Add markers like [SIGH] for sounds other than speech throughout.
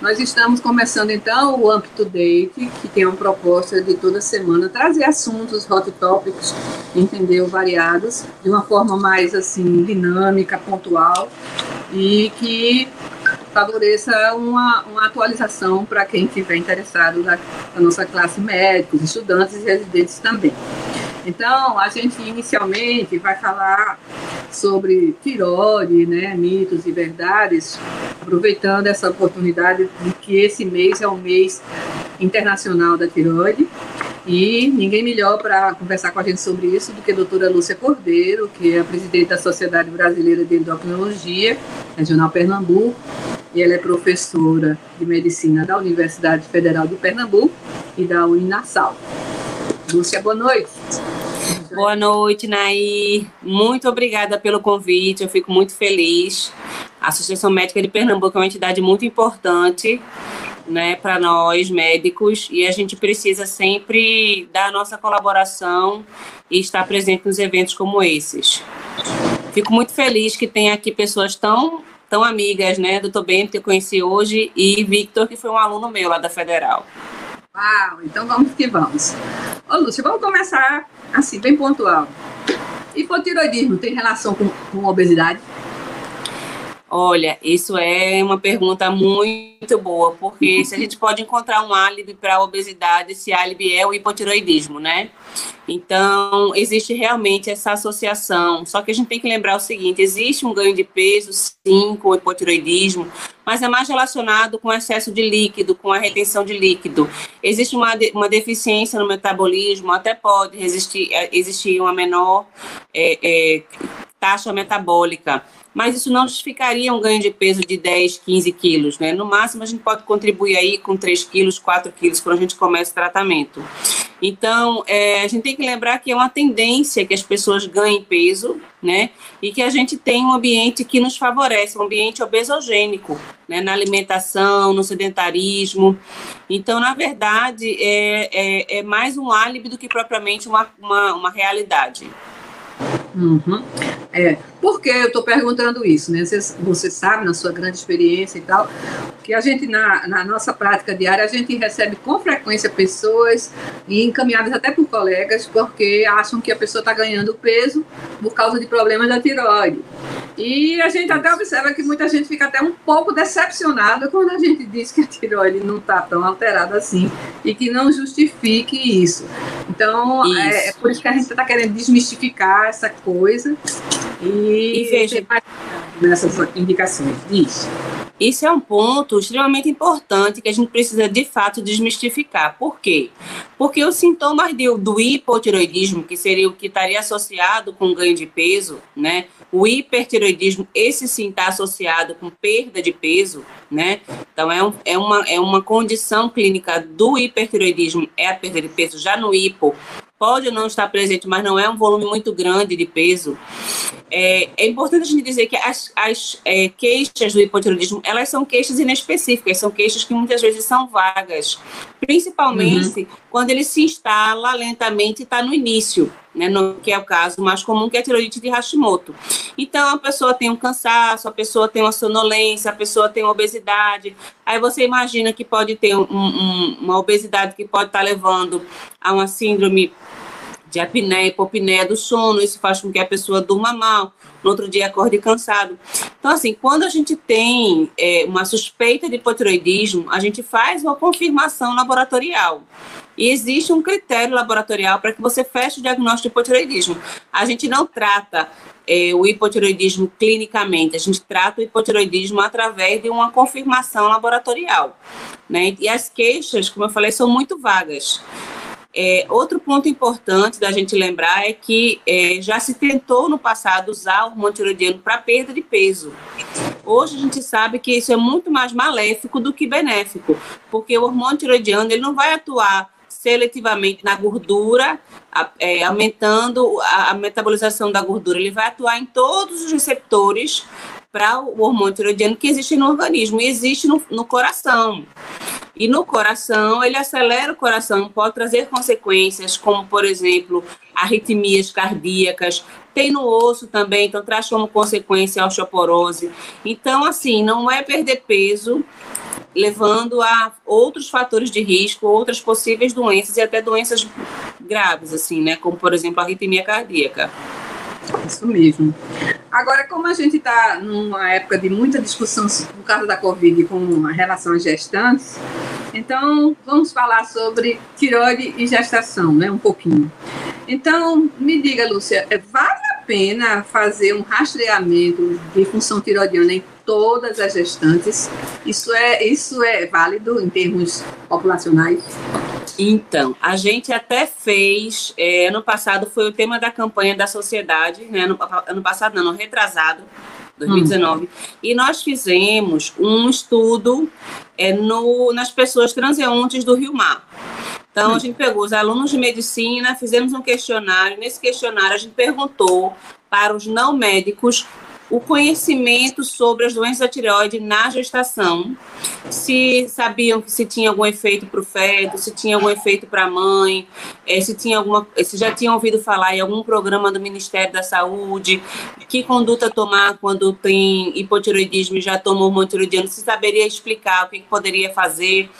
Nós estamos começando então o Up to Date, que tem uma proposta de toda semana trazer assuntos, hot topics, entendeu, variados, de uma forma mais assim dinâmica, pontual e que favoreça uma, uma atualização para quem estiver interessado na, na nossa classe médicos, estudantes e residentes também. Então, a gente inicialmente vai falar sobre tiroide, né, mitos e verdades, aproveitando essa oportunidade de que esse mês é o mês internacional da tiroide. E ninguém melhor para conversar com a gente sobre isso do que a doutora Lúcia Cordeiro, que é a presidente da Sociedade Brasileira de Endocrinologia, Regional Pernambuco, e ela é professora de medicina da Universidade Federal de Pernambuco e da Uninasal. Lúcia, boa noite. Boa noite, Nair. Muito obrigada pelo convite, eu fico muito feliz. A Associação Médica de Pernambuco é uma entidade muito importante né, para nós médicos e a gente precisa sempre dar a nossa colaboração e estar presente nos eventos como esses. Fico muito feliz que tem aqui pessoas tão tão amigas, né? Doutor Bento, que eu conheci hoje, e Victor, que foi um aluno meu lá da Federal. Uau, então vamos que vamos. Ô, Lúcia, vamos começar assim, bem pontual. Hipotiroidismo tem relação com, com obesidade? Olha, isso é uma pergunta muito boa, porque [LAUGHS] se a gente pode encontrar um álibi para a obesidade, esse álibi é o hipotiroidismo, né? Então, existe realmente essa associação. Só que a gente tem que lembrar o seguinte: existe um ganho de peso, sim, com o hipotiroidismo, mas é mais relacionado com excesso de líquido, com a retenção de líquido. Existe uma, uma deficiência no metabolismo, até pode resistir, é, existir uma menor é, é, taxa metabólica mas isso não justificaria um ganho de peso de 10, 15 quilos, né? No máximo, a gente pode contribuir aí com 3 quilos, 4 quilos, quando a gente começa o tratamento. Então, é, a gente tem que lembrar que é uma tendência que as pessoas ganhem peso, né? E que a gente tem um ambiente que nos favorece, um ambiente obesogênico, né? Na alimentação, no sedentarismo. Então, na verdade, é, é, é mais um álibi do que propriamente uma, uma, uma realidade. Uhum. É, por que eu estou perguntando isso? Né? Você, você, sabe, na sua grande experiência e tal, que a gente, na, na, nossa prática diária, a gente recebe com frequência pessoas, e encaminhadas até por colegas, porque acham que a pessoa está ganhando peso por causa de problemas da tiroide. E a gente até observa que muita gente fica até um pouco decepcionada quando a gente diz que a tiroide não está tão alterada assim e que não justifique isso. Então, é, é, por isso que a gente está querendo desmistificar essa coisa e, e veja nessas indicações. Isso. Isso é um ponto extremamente importante que a gente precisa de fato desmistificar. Por quê? Porque os sintomas do, do hipotiroidismo, que seria o que estaria associado com ganho de peso, né? O hipertiroidismo, esse sim está associado com perda de peso, né? Então, é, um, é, uma, é uma condição clínica do hipertiroidismo, é a perda de peso. Já no hipo, pode não estar presente, mas não é um volume muito grande de peso. É, é importante a gente dizer que as, as é, queixas do hipotiroidismo, elas são queixas inespecíficas, são queixas que muitas vezes são vagas, principalmente uhum. quando ele se instala lentamente e está no início, né, no, que é o caso mais comum, que é a tiroidite de Hashimoto. Então, a pessoa tem um cansaço, a pessoa tem uma sonolência, a pessoa tem obesidade, aí você imagina que pode ter um, um, uma obesidade que pode estar tá levando a uma síndrome de apneia, hipopneia do sono, isso faz com que a pessoa durma mal, no outro dia acorde cansado. Então, assim, quando a gente tem é, uma suspeita de hipotiroidismo, a gente faz uma confirmação laboratorial. E existe um critério laboratorial para que você feche o diagnóstico de hipotiroidismo. A gente não trata é, o hipotiroidismo clinicamente, a gente trata o hipotiroidismo através de uma confirmação laboratorial. Né? E as queixas, como eu falei, são muito vagas. É, outro ponto importante da gente lembrar é que é, já se tentou no passado usar o hormônio tiroidiano para perda de peso. Hoje a gente sabe que isso é muito mais maléfico do que benéfico, porque o hormônio tiroidiano ele não vai atuar seletivamente na gordura, é, aumentando a, a metabolização da gordura. Ele vai atuar em todos os receptores para o hormônio tiroidiano que existe no organismo e existe no, no coração. E no coração, ele acelera o coração, pode trazer consequências, como, por exemplo, arritmias cardíacas. Tem no osso também, então traz como consequência a osteoporose. Então, assim, não é perder peso, levando a outros fatores de risco, outras possíveis doenças e até doenças graves, assim, né? Como, por exemplo, arritmia cardíaca. Isso mesmo. Agora, como a gente está numa época de muita discussão no caso da Covid com relação às gestantes, então vamos falar sobre tiroide e gestação, né? Um pouquinho. Então, me diga, Lúcia, é, vale a pena fazer um rastreamento de função tiroidiana em todas as gestantes? Isso é, isso é válido em termos populacionais? Então, a gente até fez, é, ano passado foi o tema da campanha da sociedade, né? Ano, ano passado, não, ano retrasado, 2019, hum. e nós fizemos um estudo é, no, nas pessoas transeuntes do Rio Mar. Então, a gente pegou os alunos de medicina, fizemos um questionário. Nesse questionário, a gente perguntou para os não médicos o conhecimento sobre as doenças da tireoide na gestação, se sabiam que se tinha algum efeito para o feto, se tinha algum efeito para a mãe, eh, se tinha alguma, se já tinham ouvido falar em algum programa do Ministério da Saúde, que conduta tomar quando tem hipotiroidismo e já tomou hormônio tiroidiano, se saberia explicar o que poderia fazer.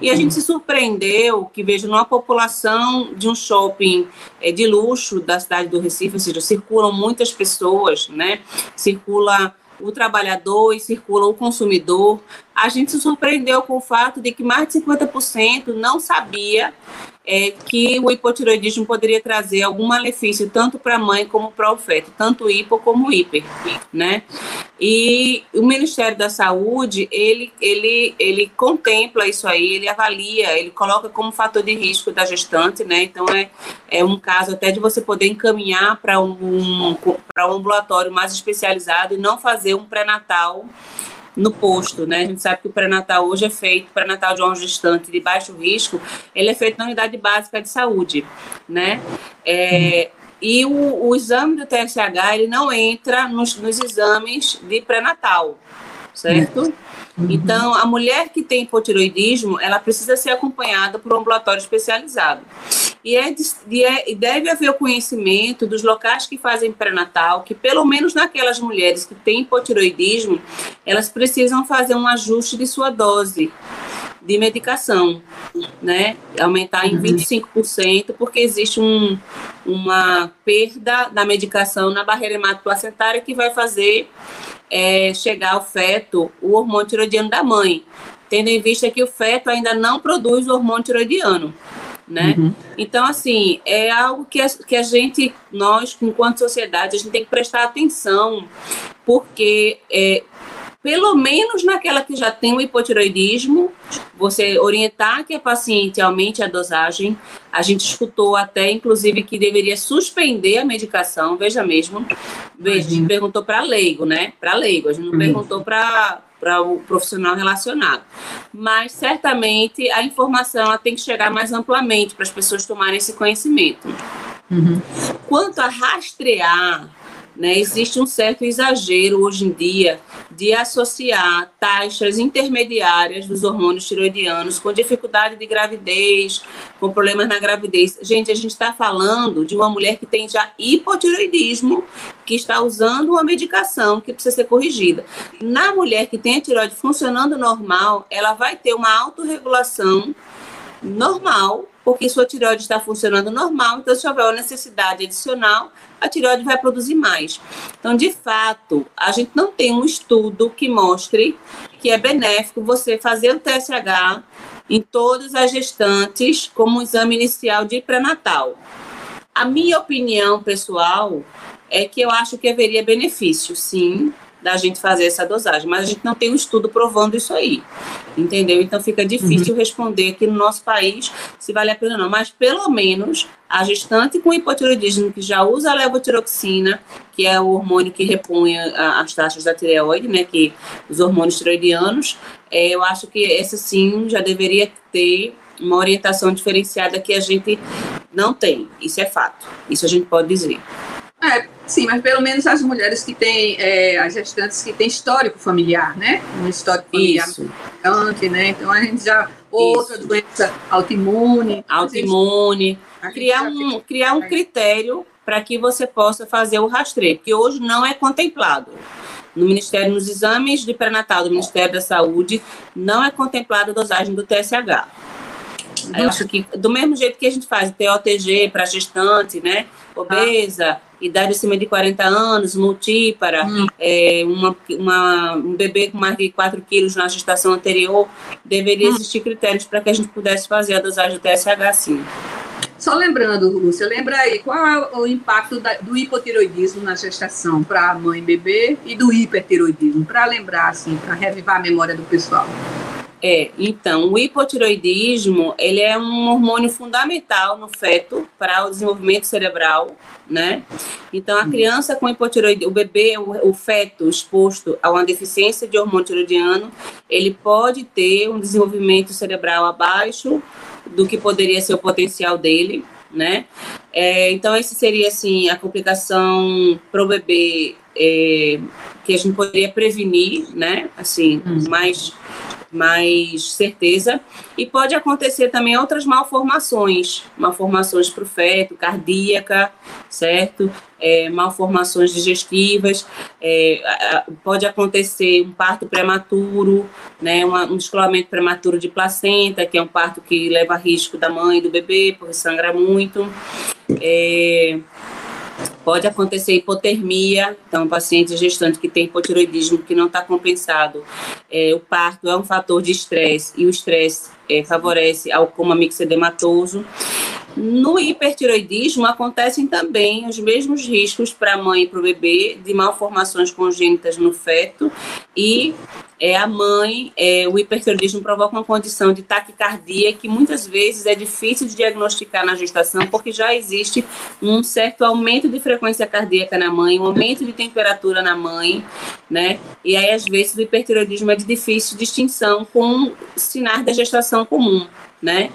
E a gente se surpreendeu que vejo numa população de um shopping é, de luxo da cidade do Recife, ou seja, circulam muitas pessoas, né? Circula o trabalhador e circula o consumidor, a gente se surpreendeu com o fato de que mais de 50% não sabia é, que o hipotiroidismo poderia trazer algum malefício tanto para a mãe como para o feto, tanto hipo como hiper, né? E o Ministério da Saúde, ele, ele, ele contempla isso aí, ele avalia, ele coloca como fator de risco da gestante, né? Então, é, é um caso até de você poder encaminhar para um, um, um ambulatório mais especializado e não fazer um pré-natal no posto, né? A gente sabe que o pré-natal hoje é feito, pré-natal de uma gestante de baixo risco, ele é feito na unidade básica de saúde, né? É, e o, o, exame do TSH, ele não entra nos, nos exames de pré-natal, certo? Uhum. Então, a mulher que tem hipotiroidismo, ela precisa ser acompanhada por um ambulatório especializado. E, é, e, é, e deve haver o conhecimento dos locais que fazem pré-natal, que pelo menos naquelas mulheres que têm hipotiroidismo, elas precisam fazer um ajuste de sua dose de medicação, né? Aumentar em 25%, uhum. porque existe um, uma perda da medicação na barreira hematoplacentária que vai fazer é, chegar ao feto o hormônio tiroidiano da mãe, tendo em vista que o feto ainda não produz o hormônio tiroidiano né? Uhum. Então, assim, é algo que a, que a gente, nós, enquanto sociedade, a gente tem que prestar atenção, porque é, pelo menos naquela que já tem o hipotiroidismo, você orientar que a paciente aumente a dosagem. A gente escutou até, inclusive, que deveria suspender a medicação, veja mesmo. Veja, a gente perguntou para leigo, né? Para leigo, a gente não uhum. perguntou para para o profissional relacionado. Mas certamente a informação ela tem que chegar mais amplamente para as pessoas tomarem esse conhecimento. Uhum. Quanto a rastrear né? Existe um certo exagero hoje em dia de associar taxas intermediárias dos hormônios tiroidianos com dificuldade de gravidez, com problemas na gravidez. Gente, a gente está falando de uma mulher que tem já hipotiroidismo, que está usando uma medicação que precisa ser corrigida. Na mulher que tem a tiroide funcionando normal, ela vai ter uma autorregulação normal, porque sua tireoide está funcionando normal, então se houver uma necessidade adicional, a tireoide vai produzir mais. Então, de fato, a gente não tem um estudo que mostre que é benéfico você fazer o TSH em todas as gestantes como um exame inicial de pré-natal. A minha opinião pessoal é que eu acho que haveria benefício, sim, da gente fazer essa dosagem, mas a gente não tem um estudo provando isso aí, entendeu? Então fica difícil uhum. responder aqui no nosso país se vale a pena ou não, mas pelo menos a gestante com hipotiroidismo que já usa a levotiroxina, que é o hormônio que repõe as taxas da tireoide, né, que os hormônios tiroidianos, é, eu acho que essa sim já deveria ter uma orientação diferenciada que a gente não tem, isso é fato, isso a gente pode dizer. É, sim, mas pelo menos as mulheres que têm, é, as gestantes que têm histórico familiar, né? Um histórico familiar importante, né? Então a gente já. Outra Isso. doença autoimune. Autoimune. Criar um, criar um critério para que você possa fazer o rastreio, que hoje não é contemplado. no Ministério, nos exames de pré-natal do Ministério da Saúde, não é contemplada a dosagem do TSH. Eu acho que, do mesmo jeito que a gente faz TOTG para gestante, né, obesa, ah. Idade acima de 40 anos, multípara, hum. é, uma, uma, um bebê com mais de 4 quilos na gestação anterior, deveria hum. existir critérios para que a gente pudesse fazer a dosagem do TSH sim. Só lembrando, Lúcia, lembra aí qual é o impacto da, do hipotiroidismo na gestação para a mãe e bebê e do hipertiroidismo, para lembrar, assim, para revivar a memória do pessoal. É, então, o hipotiroidismo, ele é um hormônio fundamental no feto para o desenvolvimento cerebral, né? Então, a criança com hipotiroidismo, o bebê, o, o feto exposto a uma deficiência de hormônio tiroidiano, ele pode ter um desenvolvimento cerebral abaixo do que poderia ser o potencial dele, né? É, então, esse seria, assim, a complicação para o bebê é, que a gente poderia prevenir, né? Assim, hum. mais mais certeza. E pode acontecer também outras malformações, malformações para o feto, cardíaca, certo? É, malformações digestivas, é, pode acontecer um parto prematuro, né, um descolamento prematuro de placenta, que é um parto que leva risco da mãe e do bebê, porque sangra muito. É, Pode acontecer hipotermia, então, paciente gestante que tem hipotiroidismo que não está compensado. É, o parto é um fator de estresse e o estresse é, favorece ao coma mixedematoso. No hipertiroidismo acontecem também os mesmos riscos para a mãe e para o bebê de malformações congênitas no feto e é, a mãe, é, o hipertiroidismo provoca uma condição de taquicardia que muitas vezes é difícil de diagnosticar na gestação porque já existe um certo aumento de frequência cardíaca na mãe, um aumento de temperatura na mãe, né? E aí às vezes o hipertiroidismo é de difícil distinção com sinais da gestação comum né?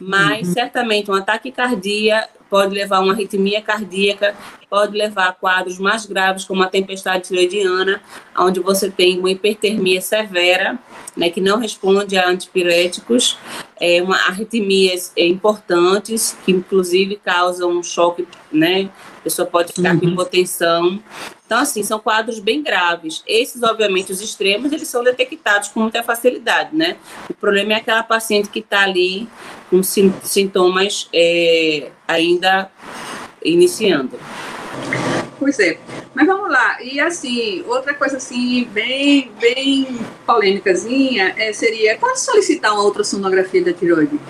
Mas uhum. certamente um ataque cardíaco pode levar a uma arritmia cardíaca, pode levar a quadros mais graves, como a tempestade tiroidiana, onde você tem uma hipertermia severa, né, que não responde a antipiréticos, é, uma arritmias importantes, que inclusive causam um choque, né, a pessoa pode ficar uhum. com hipotensão. Então, assim, são quadros bem graves. Esses, obviamente, os extremos, eles são detectados com muita facilidade, né? O problema é aquela paciente que está ali com sintomas é, ainda iniciando. Pois é. Mas vamos lá. E assim, outra coisa assim, bem, bem polêmicazinha, é, seria quando solicitar uma ultrassonografia da tiroide?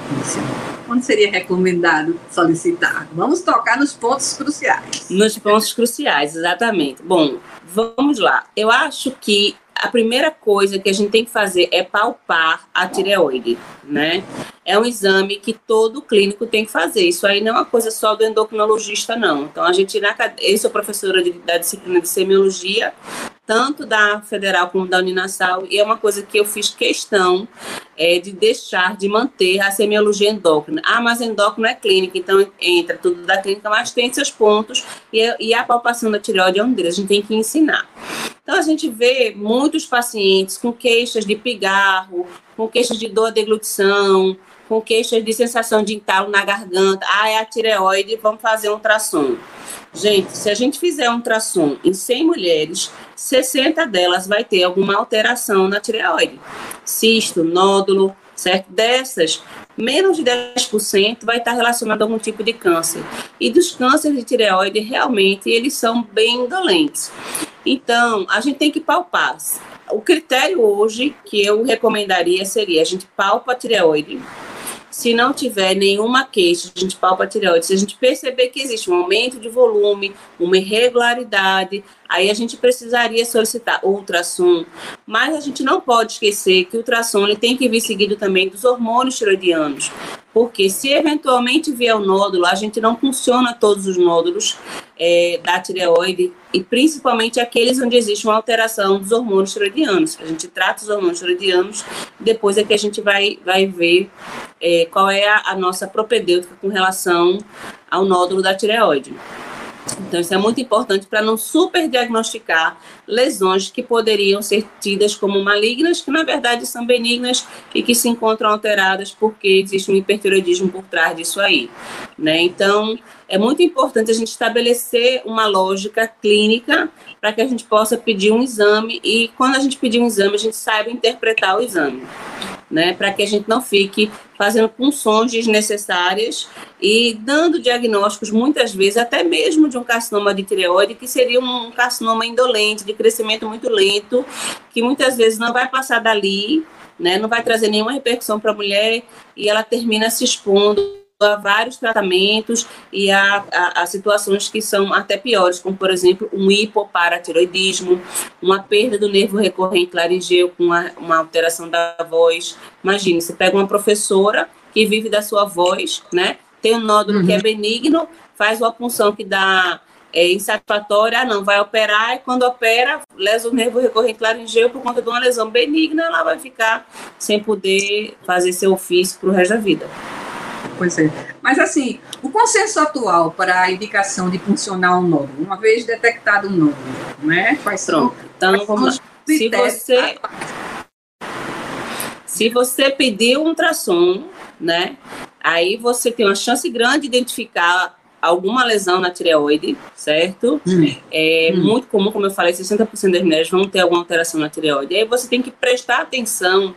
Quando seria recomendado solicitar? Vamos tocar nos pontos cruciais. Nos pontos cruciais, exatamente. Bom, vamos lá. Eu acho que a primeira coisa que a gente tem que fazer é palpar a tireoide, né? É um exame que todo clínico tem que fazer. Isso aí não é uma coisa só do endocrinologista, não. Então, a gente, na, eu sou professora de, da disciplina de semiologia, tanto da Federal como da Uninasal, e é uma coisa que eu fiz questão é, de deixar de manter a semiologia endócrina. Ah, mas endócrino é clínica, então entra tudo da clínica, mas tem seus pontos, e, e a palpação da tireoide é um deles, a gente tem que ensinar. Então, a gente vê muitos pacientes com queixas de pigarro, com queixas de dor de deglutição, com queixas de sensação de entalo na garganta. Ah, é a tireoide, vamos fazer um ultrassom. Gente, se a gente fizer um ultrassom em 100 mulheres, 60 delas vai ter alguma alteração na tireoide. Cisto, nódulo, certo? Dessas, menos de 10% vai estar relacionado a algum tipo de câncer. E dos cânceres de tireoide, realmente, eles são bem indolentes. Então, a gente tem que palpar. O critério hoje que eu recomendaria seria a gente palpa a tireoide, se não tiver nenhuma queixa, a gente palpa a tireoide, se a gente perceber que existe um aumento de volume, uma irregularidade, aí a gente precisaria solicitar ultrassom. Mas a gente não pode esquecer que o ultrassom ele tem que vir seguido também dos hormônios tiroidianos, porque se eventualmente vier o nódulo, a gente não funciona todos os nódulos é, da tireoide e principalmente aqueles onde existe uma alteração dos hormônios tiroidianos. A gente trata os hormônios tiroidianos, depois é que a gente vai, vai ver é, qual é a, a nossa propedêutica com relação ao nódulo da tireoide. Então, isso é muito importante para não superdiagnosticar lesões que poderiam ser tidas como malignas, que na verdade são benignas e que se encontram alteradas porque existe um hipertiroidismo por trás disso aí. Né? Então, é muito importante a gente estabelecer uma lógica clínica para que a gente possa pedir um exame e, quando a gente pedir um exame, a gente saiba interpretar o exame né, para que a gente não fique fazendo punções desnecessárias e dando diagnósticos, muitas vezes, até mesmo de um carcinoma de tireoide, que seria um carcinoma indolente, de crescimento muito lento, que muitas vezes não vai passar dali, né, não vai trazer nenhuma repercussão para a mulher e ela termina se expondo a vários tratamentos e a, a, a, situações que são até piores, como, por exemplo, um hipoparatiroidismo, uma perda do nervo recorrente laringeu com uma, uma alteração da voz. Imagine, você pega uma professora que vive da sua voz, né? Tem um nódulo uhum. que é uhum. benigno, faz uma punção que dá é, insatisfatória, ah, não, vai operar, e quando opera, lesa o nervo recorrente laringeu por conta de uma lesão benigna, ela vai ficar sem poder fazer seu ofício para o resto da vida. Pois é. Mas, assim, o consenso atual para a indicação de funcionar um nódulo, uma vez detectado um nódulo, né? Quais Pronto. São, então, vamos lá. Se você, se você pedir um ultrassom, né? Aí você tem uma chance grande de identificar alguma lesão na tireoide, certo? Hum. É hum. muito comum, como eu falei, 60% das mulheres vão ter alguma alteração na tireoide. Aí você tem que prestar atenção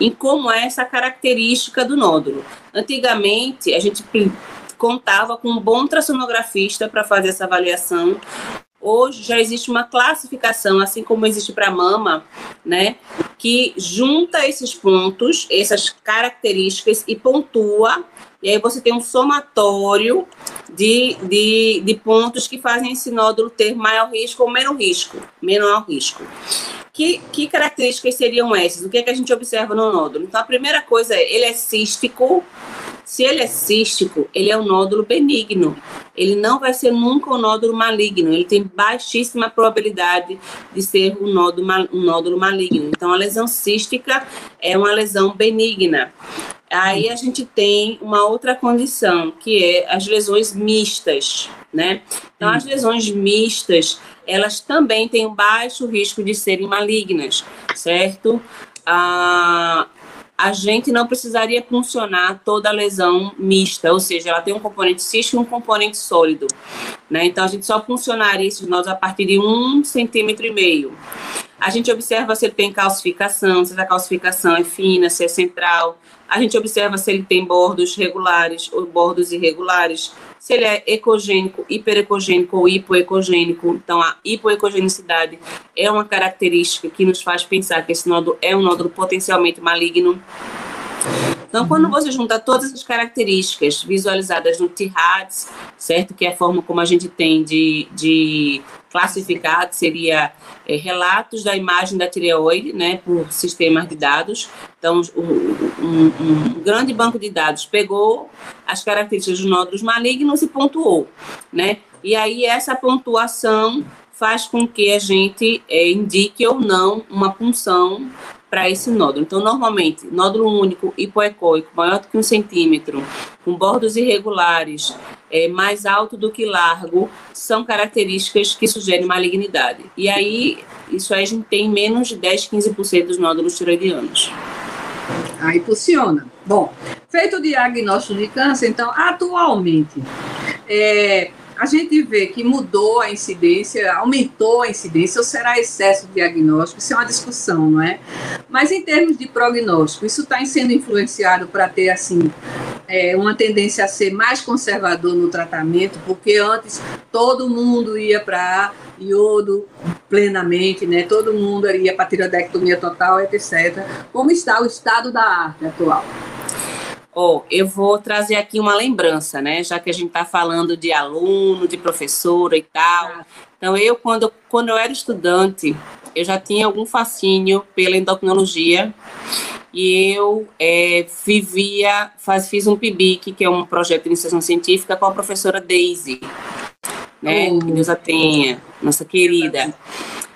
em como é essa característica do nódulo. Antigamente, a gente contava com um bom ultrassonografista para fazer essa avaliação. Hoje já existe uma classificação, assim como existe para mama, né, que junta esses pontos, essas características e pontua e aí você tem um somatório de, de, de pontos que fazem esse nódulo ter maior risco ou menor risco, menor risco. Que, que características seriam essas? O que, é que a gente observa no nódulo? Então, a primeira coisa é, ele é cístico. Se ele é cístico, ele é um nódulo benigno. Ele não vai ser nunca um nódulo maligno. Ele tem baixíssima probabilidade de ser um nódulo, um nódulo maligno. Então, a lesão cística é uma lesão benigna. Aí a gente tem uma outra condição, que é as lesões mistas, né? Então, as lesões mistas, elas também têm um baixo risco de serem malignas, certo? Ah, a gente não precisaria funcionar toda a lesão mista, ou seja, ela tem um componente cístico e um componente sólido. Né? Então, a gente só funcionaria esses nós a partir de um centímetro e meio. A gente observa se ele tem calcificação, se a calcificação é fina, se é central, a gente observa se ele tem bordos regulares ou bordos irregulares, se ele é ecogênico, hiperecogênico ou hipoecogênico. Então, a hipoecogenicidade é uma característica que nos faz pensar que esse nódulo é um nódulo potencialmente maligno. Então, quando uhum. você junta todas as características visualizadas no T-RADS, certo? Que é a forma como a gente tem de, de classificar, seria é, relatos da imagem da tireoide, né, por sistemas de dados. Então, um, um, um, grande banco de dados pegou as características dos nódulos malignos e pontuou, né? E aí essa pontuação faz com que a gente é, indique ou não uma punção para esse nódulo. Então, normalmente, nódulo único hipoecóico, maior do que um centímetro, com bordos irregulares, é, mais alto do que largo, são características que sugerem malignidade. E aí, isso aí a gente tem menos de 10, 15% dos nódulos tiroidianos. Aí funciona. Bom, feito o diagnóstico de câncer, então, atualmente, é, a gente vê que mudou a incidência, aumentou a incidência, ou será excesso de diagnóstico? Isso é uma discussão, não é? Mas em termos de prognóstico, isso está sendo influenciado para ter, assim, é, uma tendência a ser mais conservador no tratamento, porque antes todo mundo ia para iodo plenamente, né? Todo mundo ia para tiroidectomia total, etc. Como está o estado da arte atual? Oh, eu vou trazer aqui uma lembrança, né? Já que a gente está falando de aluno, de professora e tal. Ah. Então, eu, quando, quando eu era estudante, eu já tinha algum fascínio pela endocrinologia e eu é, vivia, faz, fiz um PIBIC, que é um projeto de iniciação científica, com a professora Daisy, né? Oh. Que Deus a tenha, nossa querida.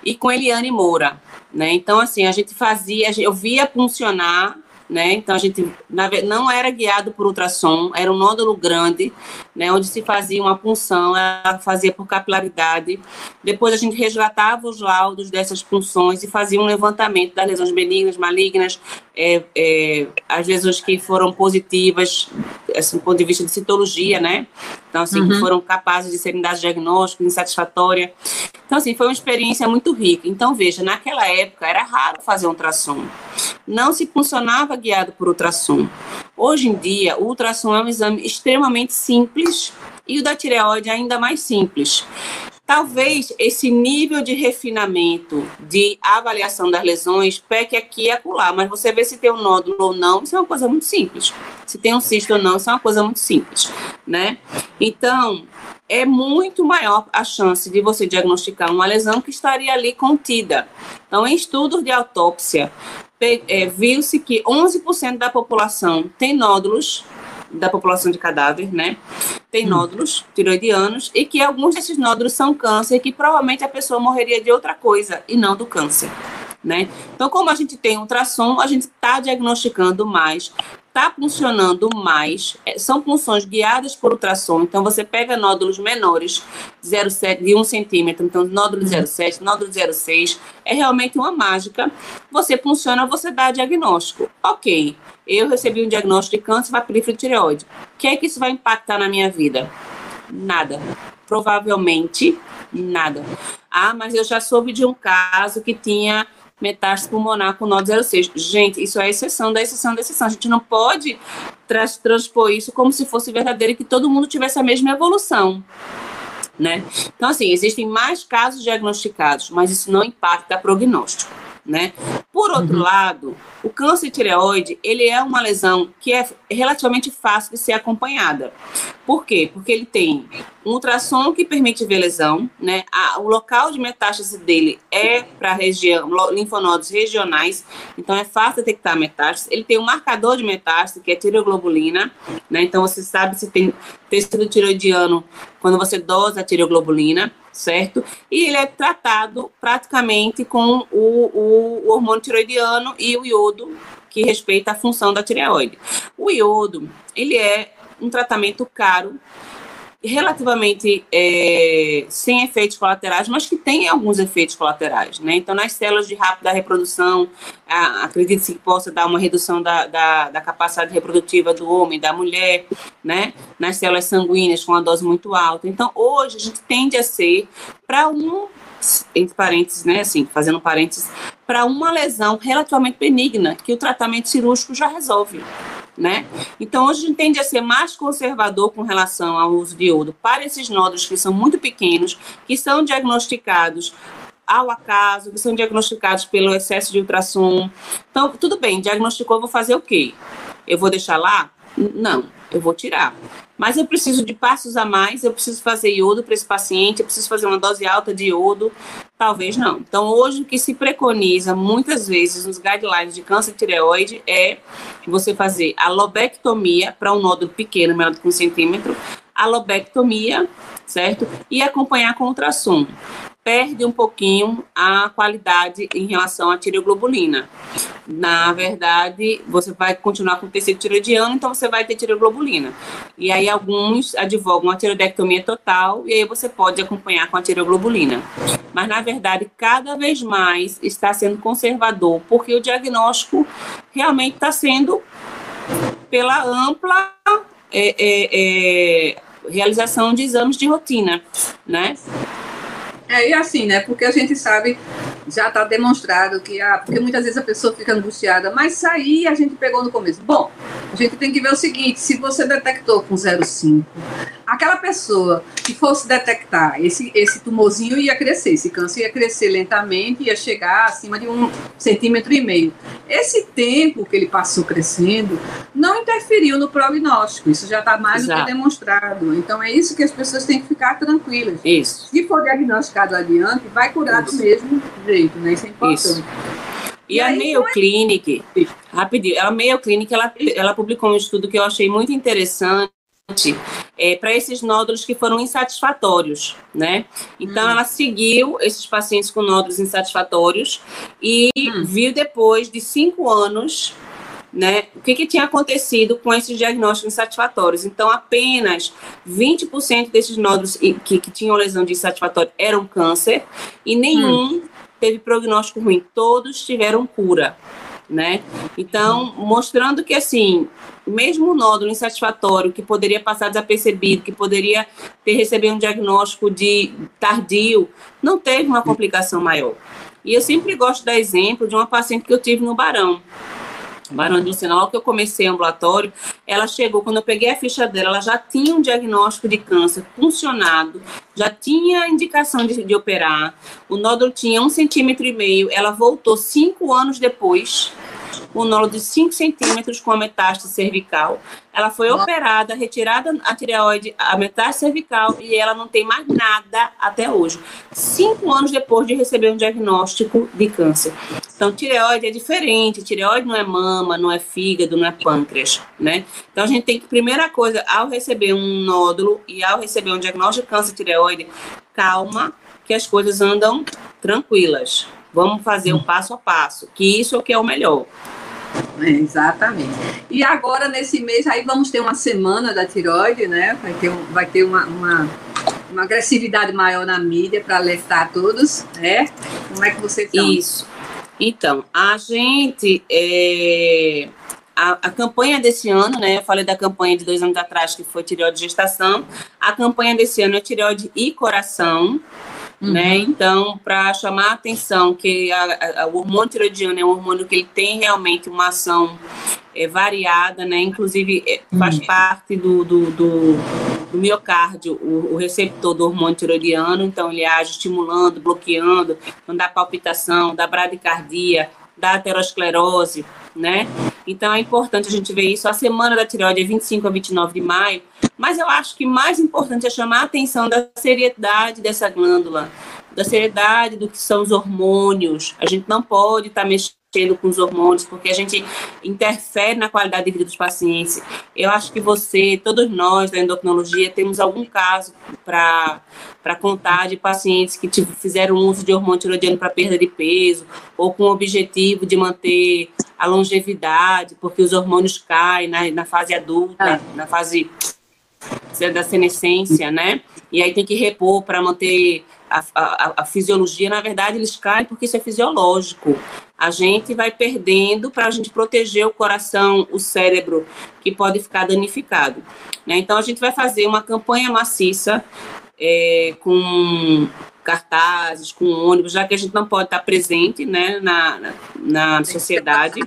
E com Eliane Moura, né? Então, assim, a gente fazia, eu via funcionar né? Então a gente não era guiado por ultrassom, era um nódulo grande, né? Onde se fazia uma punção, ela fazia por capilaridade. Depois a gente resgatava os laudos dessas punções e fazia um levantamento das lesões benignas, malignas, é, é, as lesões que foram positivas, assim, do ponto de vista de citologia, né? Então, assim, uhum. que foram capazes de serem dados diagnósticos, insatisfatória. Então, assim, foi uma experiência muito rica. Então, veja, naquela época era raro fazer um ultrassom. Não se funcionava guiado por ultrassom. Hoje em dia, o ultrassom é um exame extremamente simples e o da tireoide é ainda mais simples. Talvez esse nível de refinamento de avaliação das lesões peque aqui e acolá, mas você vê se tem um nódulo ou não, isso é uma coisa muito simples. Se tem um cisto ou não, isso é uma coisa muito simples, né? Então, é muito maior a chance de você diagnosticar uma lesão que estaria ali contida. Então, em estudos de autópsia, é, viu-se que 11% da população tem nódulos da população de cadáver, né? Tem hum. nódulos tiroidianos e que alguns desses nódulos são câncer, que provavelmente a pessoa morreria de outra coisa e não do câncer. Né? Então, como a gente tem ultrassom, a gente está diagnosticando mais, está funcionando mais. É, são funções guiadas por ultrassom. Então, você pega nódulos menores, 0,7, de 1 centímetro, então nódulo 0,7, uhum. nódulo 0,6, é realmente uma mágica. Você funciona, você dá diagnóstico. Ok, eu recebi um diagnóstico de câncer para tireoide. O que é que isso vai impactar na minha vida? Nada. Provavelmente nada. Ah, mas eu já soube de um caso que tinha metástase pulmonar com nódulo 06. Gente, isso é exceção da exceção da exceção. A gente não pode trans transpor isso como se fosse verdadeiro e que todo mundo tivesse a mesma evolução. Né? Então, assim, existem mais casos diagnosticados, mas isso não impacta prognóstico né? Por outro uhum. lado, o câncer tireoide, ele é uma lesão que é relativamente fácil de ser acompanhada. Por quê? Porque ele tem um ultrassom que permite ver lesão, né? A, o local de metástase dele é para região, linfonodos regionais, então é fácil detectar metástase. Ele tem um marcador de metástase, que é tireoglobulina, né? Então você sabe se tem tecido tiroidiano quando você dosa a tireoglobulina certo? E ele é tratado praticamente com o, o, o hormônio tiroidiano e o iodo, que respeita a função da tireoide. O iodo, ele é um tratamento caro, relativamente é, sem efeitos colaterais, mas que tem alguns efeitos colaterais, né? Então, nas células de rápida reprodução, acredita-se que possa dar uma redução da, da, da, capacidade reprodutiva do homem, da mulher, né? Nas células sanguíneas com uma dose muito alta. Então, hoje a gente tende a ser para um entre parênteses, né, assim, fazendo parênteses, para uma lesão relativamente benigna, que o tratamento cirúrgico já resolve né? Então, hoje a gente tende a ser mais conservador com relação ao uso de iodo para esses nódulos que são muito pequenos, que são diagnosticados ao acaso, que são diagnosticados pelo excesso de ultrassom. Então, tudo bem, diagnosticou, vou fazer o quê? Eu vou deixar lá? Não, eu vou tirar. Mas eu preciso de passos a mais, eu preciso fazer iodo para esse paciente, eu preciso fazer uma dose alta de iodo, talvez não. Então, hoje o que se preconiza muitas vezes nos guidelines de câncer de tireoide é você fazer a lobectomia para um nódulo pequeno, menor do que um centímetro, a lobectomia, certo? E acompanhar com ultrassom perde um pouquinho a qualidade em relação à tireoglobulina. Na verdade, você vai continuar com tecido tiroidiano, então você vai ter tireoglobulina. E aí alguns advogam a tiroidectomia total e aí você pode acompanhar com a tireoglobulina. Mas na verdade, cada vez mais está sendo conservador, porque o diagnóstico realmente está sendo pela ampla é, é, é, realização de exames de rotina, né? É, e assim, né? Porque a gente sabe, já está demonstrado que a. Porque muitas vezes a pessoa fica angustiada, mas sair a gente pegou no começo. Bom, a gente tem que ver o seguinte: se você detectou com 0,5, aquela pessoa que fosse detectar esse, esse tumorzinho ia crescer, esse câncer ia crescer lentamente, ia chegar acima de um centímetro e meio. Esse tempo que ele passou crescendo não interferiu no prognóstico, isso já está mais Exato. do que demonstrado. Então é isso que as pessoas têm que ficar tranquilas. Isso. Se for diagnosticado adiante, vai curar isso. do mesmo jeito, né? Isso é importante. Isso. E, e a Mayo Clinic, rapidinho, a Mayo Clinic, ela, ela publicou um estudo que eu achei muito interessante, é, para esses nódulos que foram insatisfatórios, né? Então, hum. ela seguiu esses pacientes com nódulos insatisfatórios e hum. viu depois de cinco anos né, o que, que tinha acontecido com esses diagnósticos insatisfatórios. Então, apenas 20% desses nódulos que, que tinham lesão de insatisfatório eram câncer e nenhum hum. teve prognóstico ruim, todos tiveram cura. Né? Então, mostrando que, assim, mesmo o nódulo insatisfatório, que poderia passar desapercebido, que poderia ter recebido um diagnóstico de tardio, não teve uma complicação maior. E eu sempre gosto de dar exemplo de uma paciente que eu tive no Barão. Barão de Lucena, logo que eu comecei o ambulatório, ela chegou, quando eu peguei a ficha dela, ela já tinha um diagnóstico de câncer funcionado, já tinha indicação de, de operar, o nódulo tinha um centímetro e meio, ela voltou cinco anos depois, um nódulo de 5 centímetros com a metástase cervical. Ela foi Nossa. operada, retirada a tireoide, a metástase cervical, e ela não tem mais nada até hoje. Cinco anos depois de receber um diagnóstico de câncer. Então, tireoide é diferente. Tireoide não é mama, não é fígado, não é pâncreas, né? Então, a gente tem que, primeira coisa, ao receber um nódulo e ao receber um diagnóstico de câncer de tireoide, calma, que as coisas andam tranquilas. Vamos fazer um passo a passo, que isso é o que é o melhor. É, exatamente. E agora, nesse mês, aí vamos ter uma semana da tiroide, né? Vai ter, vai ter uma, uma, uma agressividade maior na mídia para alertar todos, né? Como é que vocês estão? Isso. Então, a gente. É, a, a, campanha desse ano, né? Eu falei da campanha de dois anos atrás, que foi tireoide gestação. A campanha desse ano é tireoide e coração. Né? Uhum. Né? Então, para chamar a atenção que a, a, o hormônio tiroidiano é um hormônio que ele tem realmente uma ação é, variada, né? Inclusive é, faz uhum. parte do, do, do, do miocárdio, o, o, receptor do hormônio tiroidiano, então ele age estimulando, bloqueando, não dá palpitação, dá bradicardia, dá aterosclerose, né? Então é importante a gente ver isso. A semana da tireoide é 25 a 29 de maio, mas eu acho que mais importante é chamar a atenção da seriedade dessa glândula, da seriedade do que são os hormônios. A gente não pode estar tá mexendo mexendo com os hormônios, porque a gente interfere na qualidade de vida dos pacientes. Eu acho que você, todos nós da endocrinologia, temos algum caso para contar de pacientes que tipo, fizeram uso de hormônio tiroidiano para perda de peso, ou com o objetivo de manter a longevidade, porque os hormônios caem na, na fase adulta, ah. na fase da senescência, né? E aí tem que repor para manter a, a, a, fisiologia, na verdade, eles caem porque isso é fisiológico. A gente vai perdendo para a gente proteger o coração, o cérebro, que pode ficar danificado. Né? Então, a gente vai fazer uma campanha maciça é, com cartazes, com ônibus, já que a gente não pode estar presente né, na, na, na sociedade.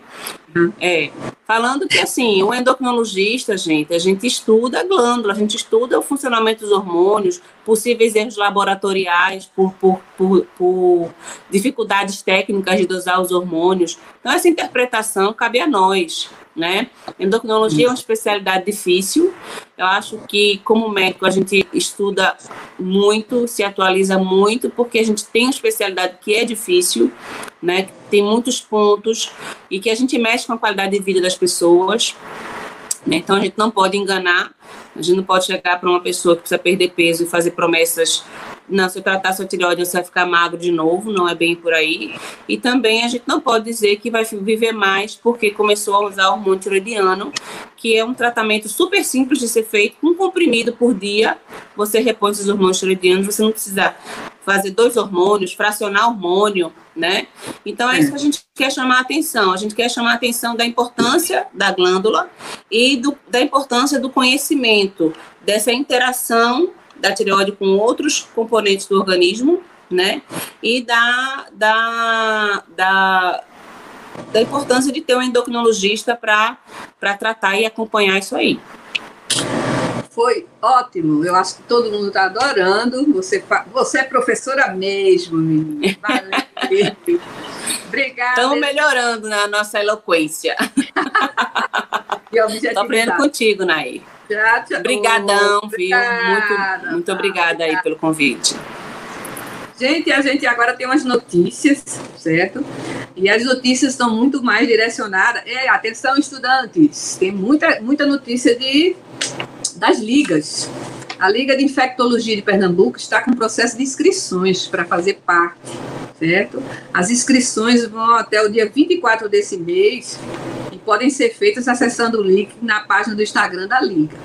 É, falando que, assim, o endocrinologista, gente, a gente estuda a glândula, a gente estuda o funcionamento dos hormônios, possíveis erros laboratoriais por, por, por, por dificuldades técnicas de dosar os hormônios. Então, essa interpretação cabe a nós, né? Endocrinologia é uma especialidade difícil. Eu acho que, como médico, a gente estuda muito, se atualiza muito, porque a gente tem uma especialidade que é difícil, né? Tem muitos pontos e que a gente mexe com a qualidade de vida das pessoas. Né? Então, a gente não pode enganar, a gente não pode chegar para uma pessoa que precisa perder peso e fazer promessas não, se eu tratar sua tireoide, você vai ficar magro de novo, não é bem por aí. E também a gente não pode dizer que vai viver mais porque começou a usar hormônio tiroidiano, que é um tratamento super simples de ser feito, um comprimido por dia, você repõe os hormônios tiroidianos, você não precisa fazer dois hormônios, fracionar hormônio, né? Então é isso que a gente quer chamar a atenção. A gente quer chamar a atenção da importância da glândula e do, da importância do conhecimento, dessa interação da tireoide com outros componentes do organismo, né? E da, da, da, da importância de ter um endocrinologista para tratar e acompanhar isso aí. Foi ótimo, eu acho que todo mundo está adorando. Você, você é professora mesmo, menina. Valeu. [LAUGHS] Obrigada. Estamos melhorando na nossa eloquência. [LAUGHS] Estou aprendendo contigo, Nair. Já. Obrigadão, viu? Muito, muito obrigada aí pelo convite. Gente, a gente agora tem umas notícias, certo? E as notícias estão muito mais direcionadas. É, atenção, estudantes, tem muita, muita notícia de, das ligas. A Liga de Infectologia de Pernambuco está com processo de inscrições para fazer parte, certo? As inscrições vão até o dia 24 desse mês podem ser feitas acessando o link na página do Instagram da Liga.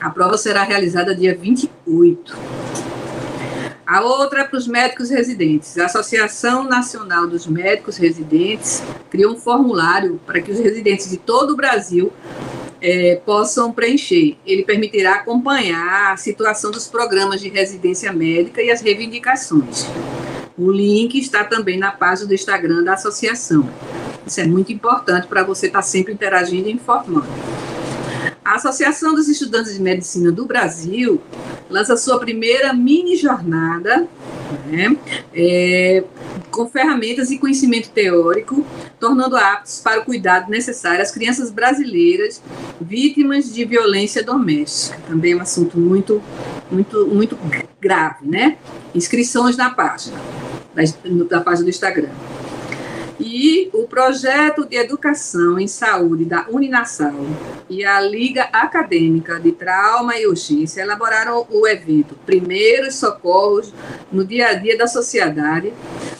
A prova será realizada dia 28. A outra é para os médicos residentes. A Associação Nacional dos Médicos Residentes criou um formulário para que os residentes de todo o Brasil é, possam preencher. Ele permitirá acompanhar a situação dos programas de residência médica e as reivindicações. O link está também na página do Instagram da associação. Isso é muito importante para você estar sempre interagindo e informando. A Associação dos Estudantes de Medicina do Brasil lança sua primeira mini jornada né, é, com ferramentas e conhecimento teórico, tornando aptos para o cuidado necessário às crianças brasileiras vítimas de violência doméstica. Também é um assunto muito, muito, muito grave, né? Inscrições na página, da, da página do Instagram. E o projeto de educação em saúde da Uninasal e a Liga Acadêmica de Trauma e Urgência elaboraram o evento Primeiros Socorros no Dia a Dia da Sociedade,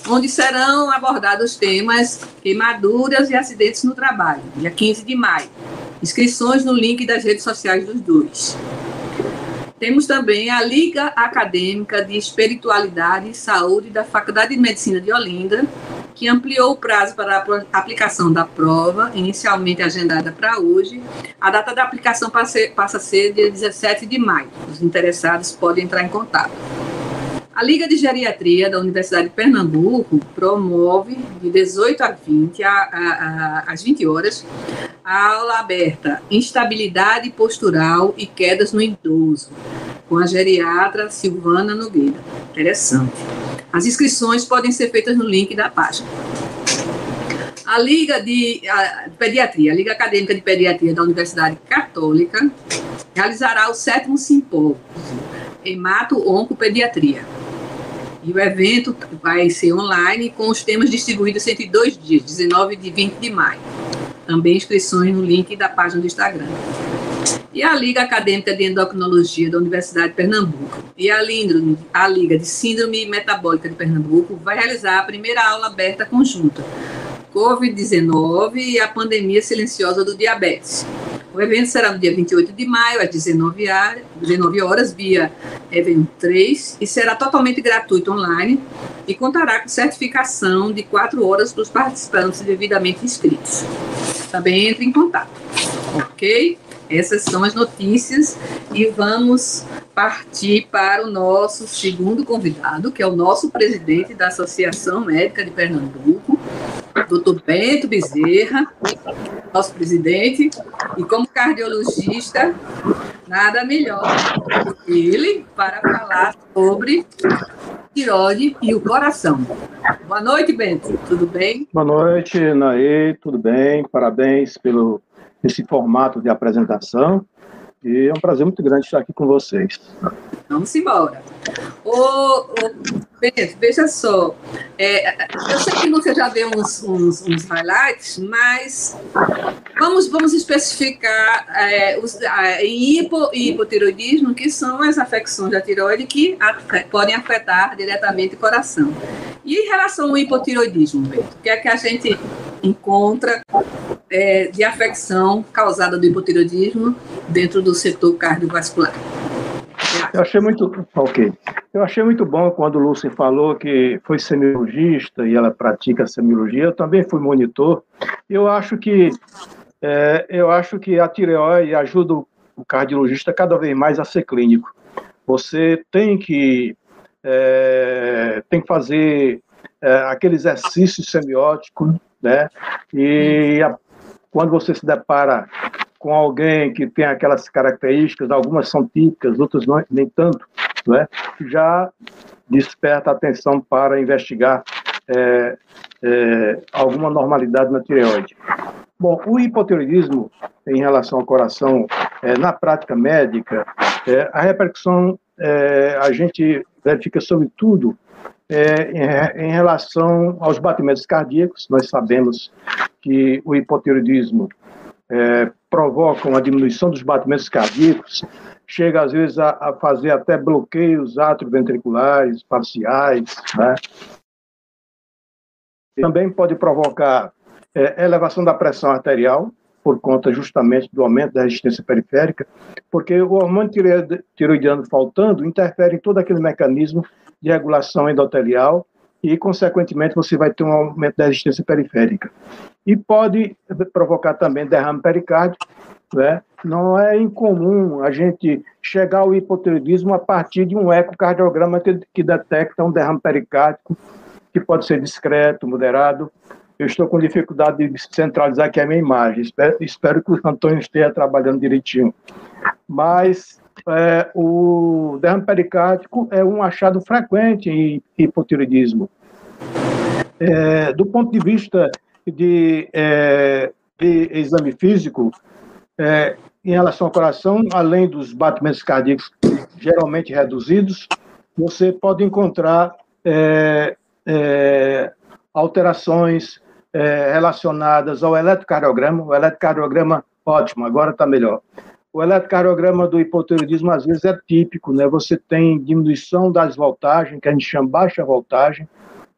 onde serão abordados temas queimaduras e acidentes no trabalho, dia 15 de maio. Inscrições no link das redes sociais dos dois. Temos também a Liga Acadêmica de Espiritualidade e Saúde da Faculdade de Medicina de Olinda, que ampliou o prazo para a aplicação da prova, inicialmente agendada para hoje. A data da aplicação passa a ser dia 17 de maio. Os interessados podem entrar em contato. A Liga de Geriatria da Universidade de Pernambuco promove de 18 a 20, a, a, a, às 20 horas, a aula aberta Instabilidade Postural e Quedas no Idoso, com a geriatra Silvana Nogueira. Interessante. As inscrições podem ser feitas no link da página. A Liga de, a, Pediatria, a Liga Acadêmica de Pediatria da Universidade Católica, realizará o sétimo simpósio Hemato-Oncopediatria. E o evento vai ser online com os temas distribuídos entre dois dias, 19 e 20 de maio. Também inscrições no link da página do Instagram e a Liga Acadêmica de Endocrinologia da Universidade de Pernambuco e a, Lindro, a Liga de Síndrome Metabólica de Pernambuco vai realizar a primeira aula aberta conjunta Covid-19 e a pandemia silenciosa do diabetes. O evento será no dia 28 de maio, às 19 horas, 19 horas via evento 3, e será totalmente gratuito online e contará com certificação de 4 horas para os participantes devidamente inscritos. Também entre em contato, ok? Essas são as notícias e vamos partir para o nosso segundo convidado, que é o nosso presidente da Associação Médica de Pernambuco, doutor Bento Bezerra, nosso presidente, e como cardiologista, nada melhor que ele para falar sobre tiroide e o coração. Boa noite, Bento. Tudo bem? Boa noite, Naê. Tudo bem? Parabéns pelo esse formato de apresentação. E é um prazer muito grande estar aqui com vocês. Vamos embora. Ô Bento, veja só. É, eu sei que você já deu uns, uns, uns highlights, mas vamos, vamos especificar é, os, em hipo e hipotiroidismo, que são as afecções da tiroide que podem afetar diretamente o coração. E em relação ao hipotiroidismo, Bento, o que é que a gente encontra é, de afecção causada do hipotiroidismo dentro do setor cardiovascular. Eu achei muito, ok. Eu achei muito bom quando o Lúcio falou que foi semiologista e ela pratica semiologia. Eu também fui monitor. Eu acho que é, eu acho que a tireoide ajuda o cardiologista cada vez mais a ser clínico. Você tem que é, tem que fazer é, aquele exercício semiótico, né? E a, quando você se depara com alguém que tem aquelas características, algumas são típicas, outras não, nem tanto, né? já desperta atenção para investigar é, é, alguma normalidade na tireoide. Bom, o hipotireoidismo em relação ao coração, é, na prática médica, é, a repercussão é, a gente verifica sobretudo é, em, em, relação aos batimentos cardíacos. Nós sabemos que o hipotiroidismo é, provoca uma diminuição dos batimentos cardíacos, chega às vezes a, a fazer até bloqueios atrioventriculares parciais. Né? Também pode provocar é, elevação da pressão arterial, por conta justamente do aumento da resistência periférica, porque o hormônio tiroidiano faltando interfere em todo aquele mecanismo de regulação endotelial e, consequentemente, você vai ter um aumento da resistência periférica. E pode provocar também derrame pericárdico, né? Não é incomum a gente chegar ao hipotireoidismo a partir de um ecocardiograma que, que detecta um derrame pericárdico, que pode ser discreto, moderado. Eu estou com dificuldade de centralizar aqui a minha imagem. Espero, espero que o Antônio esteja trabalhando direitinho. Mas é, o derrame pericárdico é um achado frequente em hipotireoidismo. É, do ponto de vista de, é, de exame físico, é, em relação ao coração, além dos batimentos cardíacos geralmente reduzidos, você pode encontrar é, é, alterações é, relacionadas ao eletrocardiograma. O eletrocardiograma, ótimo, agora está melhor. O eletrocardiograma do hipotireoidismo, às vezes, é típico, né? Você tem diminuição das voltagens, que a gente chama baixa voltagem,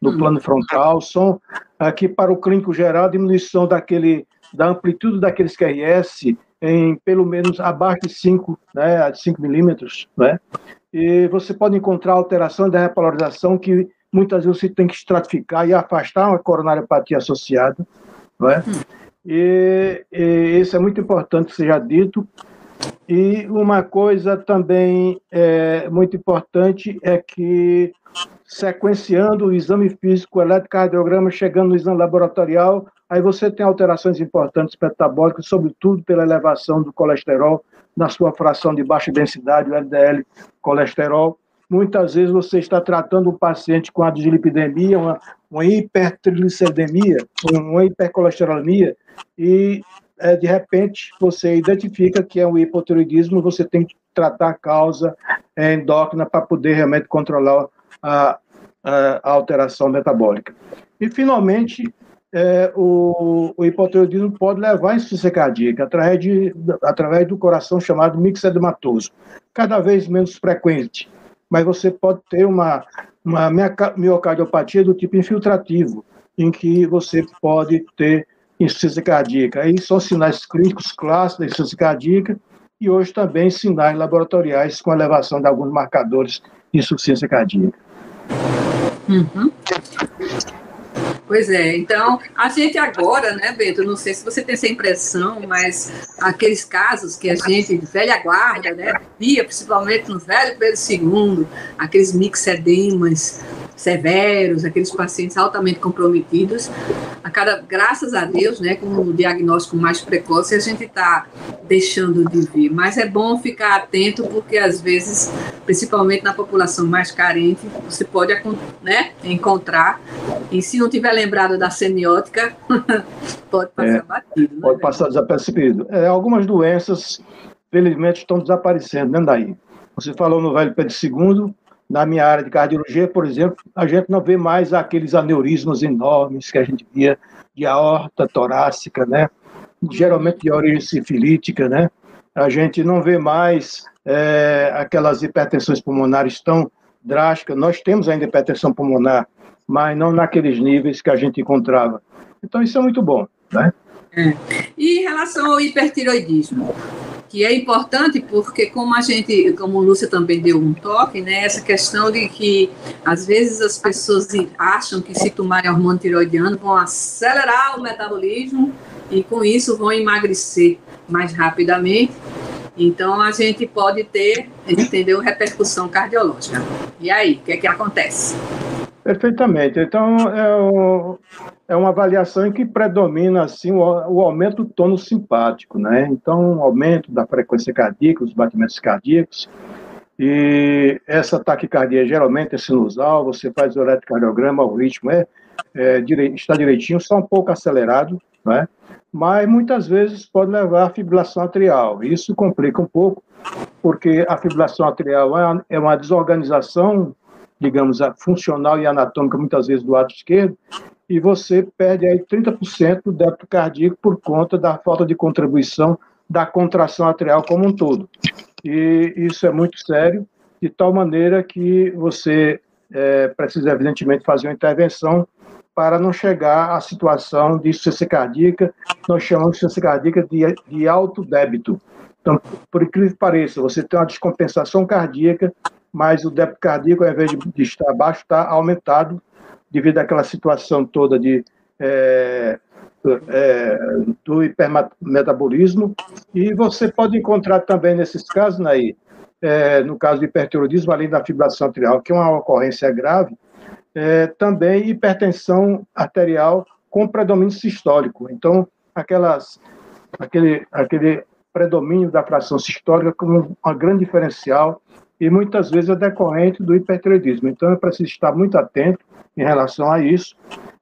no hum. plano frontal, são aqui para o clínico geral, diminuição daquele, da amplitude daqueles QRS em pelo menos abaixo de 5, né, 5 milímetros, né? E você pode encontrar alteração da repolarização que muitas vezes você tem que estratificar e afastar uma coronariopatia associada, não é? Hum. E, e, isso é muito importante que seja dito. E uma coisa também é, muito importante é que, sequenciando o exame físico, o eletrocardiograma, chegando no exame laboratorial, Aí você tem alterações importantes metabólicas, sobretudo pela elevação do colesterol na sua fração de baixa densidade, o LDL colesterol. Muitas vezes você está tratando um paciente com a dislipidemia, uma, uma uma hipercolesterolemia, e é, de repente você identifica que é um hipotiroidismo, você tem que tratar a causa é, endócrina para poder realmente controlar a, a, alteração metabólica. E, finalmente, é, o, o hipotireoidismo pode levar à insuficiência cardíaca através, de, através do coração chamado mixedematoso, cada vez menos frequente, mas você pode ter uma, uma miocardiopatia do tipo infiltrativo, em que você pode ter insuficiência cardíaca. Aí são sinais clínicos clássicos da insuficiência cardíaca e hoje também sinais laboratoriais com elevação de alguns marcadores de insuficiência cardíaca. Uhum. Pois é, então a gente agora, né, Bento, não sei se você tem essa impressão, mas aqueles casos que a gente, velha guarda, né, via principalmente no velho Pedro II, aqueles mixedemas severos, aqueles pacientes altamente comprometidos, a cada, graças a Deus, né, com o diagnóstico mais precoce, a gente está deixando de vir. Mas é bom ficar atento porque às vezes, principalmente na população mais carente, você pode né, encontrar e se não tiver lembrado da semiótica, [LAUGHS] pode passar é, batido. Né, pode passar desapercebido. É, algumas doenças, felizmente, estão desaparecendo, né, daí? Você falou no velho Pedro II, na minha área de cardiologia, por exemplo, a gente não vê mais aqueles aneurismos enormes que a gente via de aorta torácica, né? Geralmente de origem sifilítica, né? A gente não vê mais é, aquelas hipertensões pulmonares tão drásticas. Nós temos ainda hipertensão pulmonar, mas não naqueles níveis que a gente encontrava. Então, isso é muito bom. Né? É. E em relação ao hipertiroidismo, que é importante porque como a gente, como Lúcia também deu um toque, né, essa questão de que às vezes as pessoas acham que se tomarem hormônio tiroidiano vão acelerar o metabolismo e com isso vão emagrecer mais rapidamente. Então a gente pode ter, entendeu, repercussão cardiológica. E aí, o que é que acontece? Perfeitamente. Então, é, é uma avaliação em que predomina assim, o, o, aumento do tono simpático, né? Então, o aumento da frequência cardíaca, os batimentos cardíacos. E essa taquicardia geralmente é sinusal, você faz o eletrocardiograma, o ritmo é, é dire, está direitinho, só um pouco acelerado, né? mas muitas vezes pode levar à fibrilação atrial. Isso complica um pouco, porque a fibrilação atrial é uma é desorganização digamos, a funcional e anatômica, muitas vezes, do lado esquerdo, e você perde aí 30% do débito cardíaco por conta da falta de contribuição da contração atrial como um todo. E isso é muito sério, de tal maneira que você é, precisa, evidentemente, fazer uma intervenção para não chegar à situação de insuficiência cardíaca, nós chamamos de insuficiência cardíaca de, de alto débito. Então, por incrível que pareça, você tem uma descompensação cardíaca, mas o débito cardíaco, ao invés de, de estar baixo, está aumentado devido àquela situação toda de é, é, do hipermetabolismo. E você pode encontrar também nesses casos, Naí, é, no caso do hipertiroidismo, além da fibrilação arterial, que é uma ocorrência grave, é, também hipertensão arterial com predomínio sistólico. Então, aquelas, aquele, aquele predomínio da fração sistólica como um grande diferencial e muitas vezes é decorrente do hipertireoidismo. Então, é preciso estar muito atento em relação a isso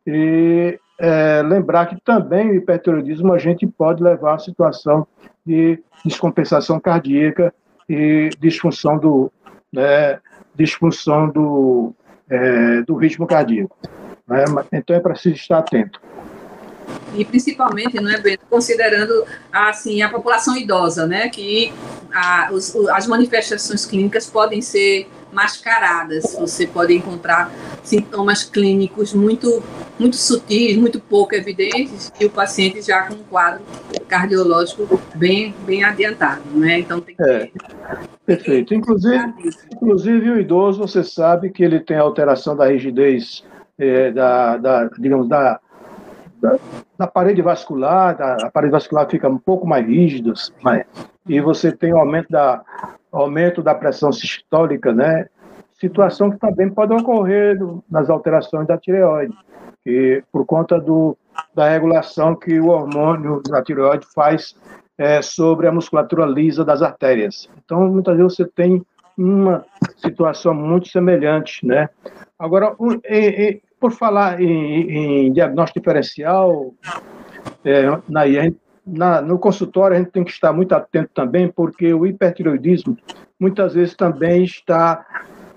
e é, lembrar que também o hipertireoidismo a gente pode levar a situação de descompensação cardíaca e disfunção do, né, disfunção do, é, do ritmo cardíaco. Né? Então é preciso estar atento. E principalmente, não é, Bento, considerando assim, a população idosa, né, que a, os, as manifestações clínicas podem ser mascaradas. Você pode encontrar sintomas clínicos muito, muito sutis, muito pouco evidentes, e o paciente já com um quadro cardiológico bem, bem adiantado, né? Então tem que. É, perfeito. Inclusive, inclusive, o idoso, você sabe que ele tem alteração da rigidez, é, da, da, digamos, da, da, da, parede vascular, da, a parede vascular fica um pouco mais rígida, mas, e você tem aumento da, aumento da pressão sistólica, né? Situação que também pode ocorrer nas alterações da tireoide, que por conta do, da regulação que o hormônio da tireoide faz é, sobre a musculatura lisa das artérias. Então, muitas vezes você tem uma situação muito semelhante, né? Agora, e, e, por falar em, em diagnóstico diferencial, é, na, na, no consultório a gente tem que estar muito atento também, porque o hipertiroidismo muitas vezes também está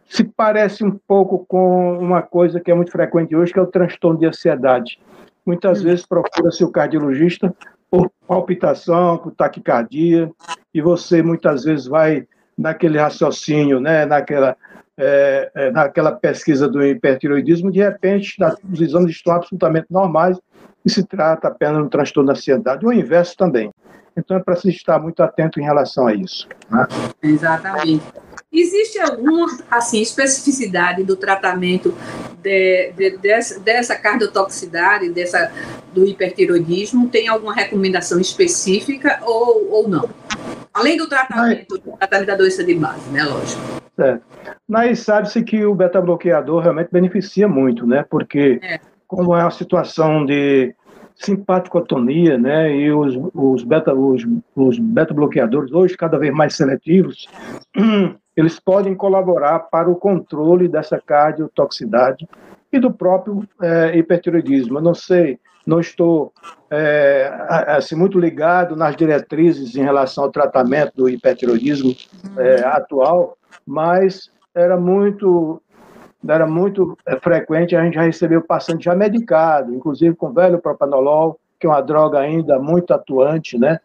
se parece um pouco com uma coisa que é muito frequente hoje, que é o transtorno de ansiedade. Muitas hum. vezes procura-se o cardiologista por palpitação, por taquicardia, e você muitas vezes vai naquele raciocínio, né, naquela, é, é, naquela pesquisa do hipertiroidismo, de repente os exames estão absolutamente normais e se trata apenas de um transtorno da ansiedade, ou o inverso também. Então é preciso estar muito atento em relação a isso. Né? Exatamente. Existe alguma assim, especificidade do tratamento de, de, dessa, dessa cardiotoxicidade, dessa, do hipertiroidismo? Tem alguma recomendação específica ou, ou não? Além do tratamento, Mas, tratamento da doença de base, né? Lógico. Certo. Mas sabe-se que o beta-bloqueador realmente beneficia muito, né? Porque é como é a situação de simpaticotonia, né, e os, os beta os, os beta bloqueadores hoje cada vez mais seletivos, [CLEARS THROAT] eles podem colaborar para o controle dessa cardiotoxicidade e do próprio é, hipertiroidismo. Eu não sei, não estou é, assim muito ligado nas diretrizes em relação ao tratamento do hipertiroidismo é, atual, mas era muito era muito frequente a gente já recebeu paciente já medicado, inclusive com velho propanolol, que é uma droga ainda muito atuante, né?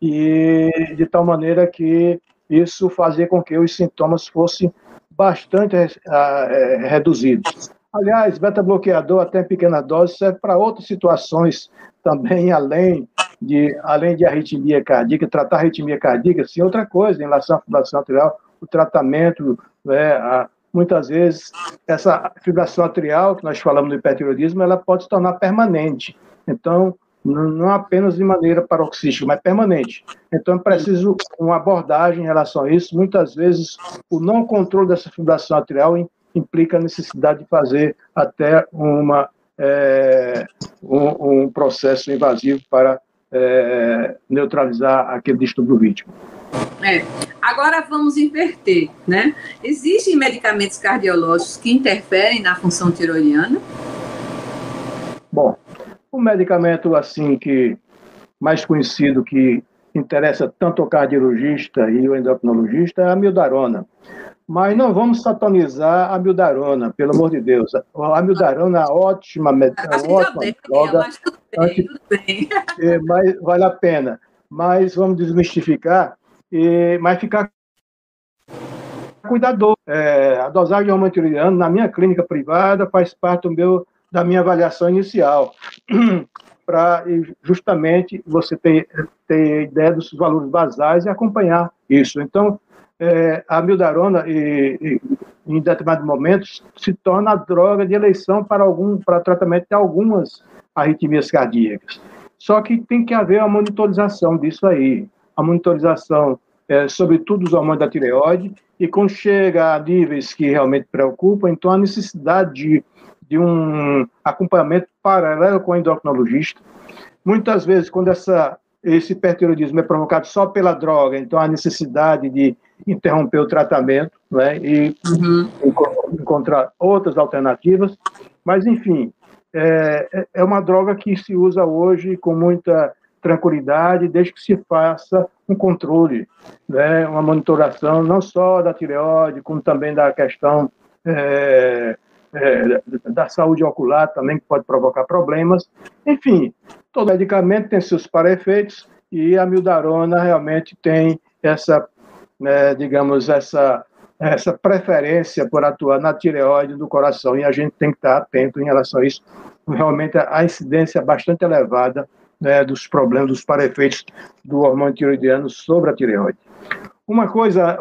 E de tal maneira que isso fazia com que os sintomas fossem bastante é, reduzidos. Aliás, beta-bloqueador até em pequena dose serve para outras situações também, além de, além de arritmia cardíaca, tratar arritmia cardíaca, sim, outra coisa em relação à fibrilação arterial, o tratamento, né, a, muitas vezes essa fibração atrial, que nós falamos do hipertiroidismo, ela pode se tornar permanente. Então, não apenas de maneira paroxística, mas permanente. Então, é preciso uma abordagem em relação a isso. Muitas vezes, o não controle dessa fibração atrial implica a necessidade de fazer até uma, é, um, um, processo invasivo para é, neutralizar aquele distúrbio ritmo. É. Agora vamos inverter, né? Existem medicamentos cardiológicos que interferem na função tiroidiana? Bom, o medicamento assim que mais conhecido que interessa tanto o cardiologista e o endocrinologista é a mildarona. Mas não vamos satanizar a mildarona, pelo amor de Deus. A mildarona é ótima, é ótima bem, droga. Mas tudo bem, tudo bem. [LAUGHS] É, mas vale a pena. Mas vamos desmistificar e, mas ficar cuidador. É, a dosagem de hormônio tiroidiano, na minha clínica privada, faz parte do meu, da minha avaliação inicial, [CLEARS THROAT] para justamente você ter, ter ideia dos valores basais e acompanhar isso. Então, é, a mildarona, e, e, em determinados momentos, se torna a droga de eleição para, algum, para tratamento de algumas arritmias cardíacas. Só que tem que haver a monitorização disso aí, a monitorização, é, sobretudo dos hormônios da tireoide, e quando chega a níveis que realmente preocupam, então a necessidade de, de um acompanhamento paralelo com o endocrinologista. Muitas vezes, quando essa, esse hipertiroidismo é provocado só pela droga, então há necessidade de interromper o tratamento né, e uhum. encontrar outras alternativas. Mas, enfim, é, é, é uma droga que se usa hoje com muita tranquilidade, desde que se faça um controle, né, uma monitoração não só da tireoide, como também da questão é, é, da saúde ocular também, que pode provocar problemas. Enfim, todo medicamento tem seus para-efeitos e a mildarona realmente tem essa, né, digamos, essa, essa preferência por atuar na tireoide do coração e a gente tem que estar atento em relação a isso. Realmente a incidência é bastante elevada né, dos problemas, dos para-efeitos do hormônio tiroidiano sobre a tireoide. Uma coisa,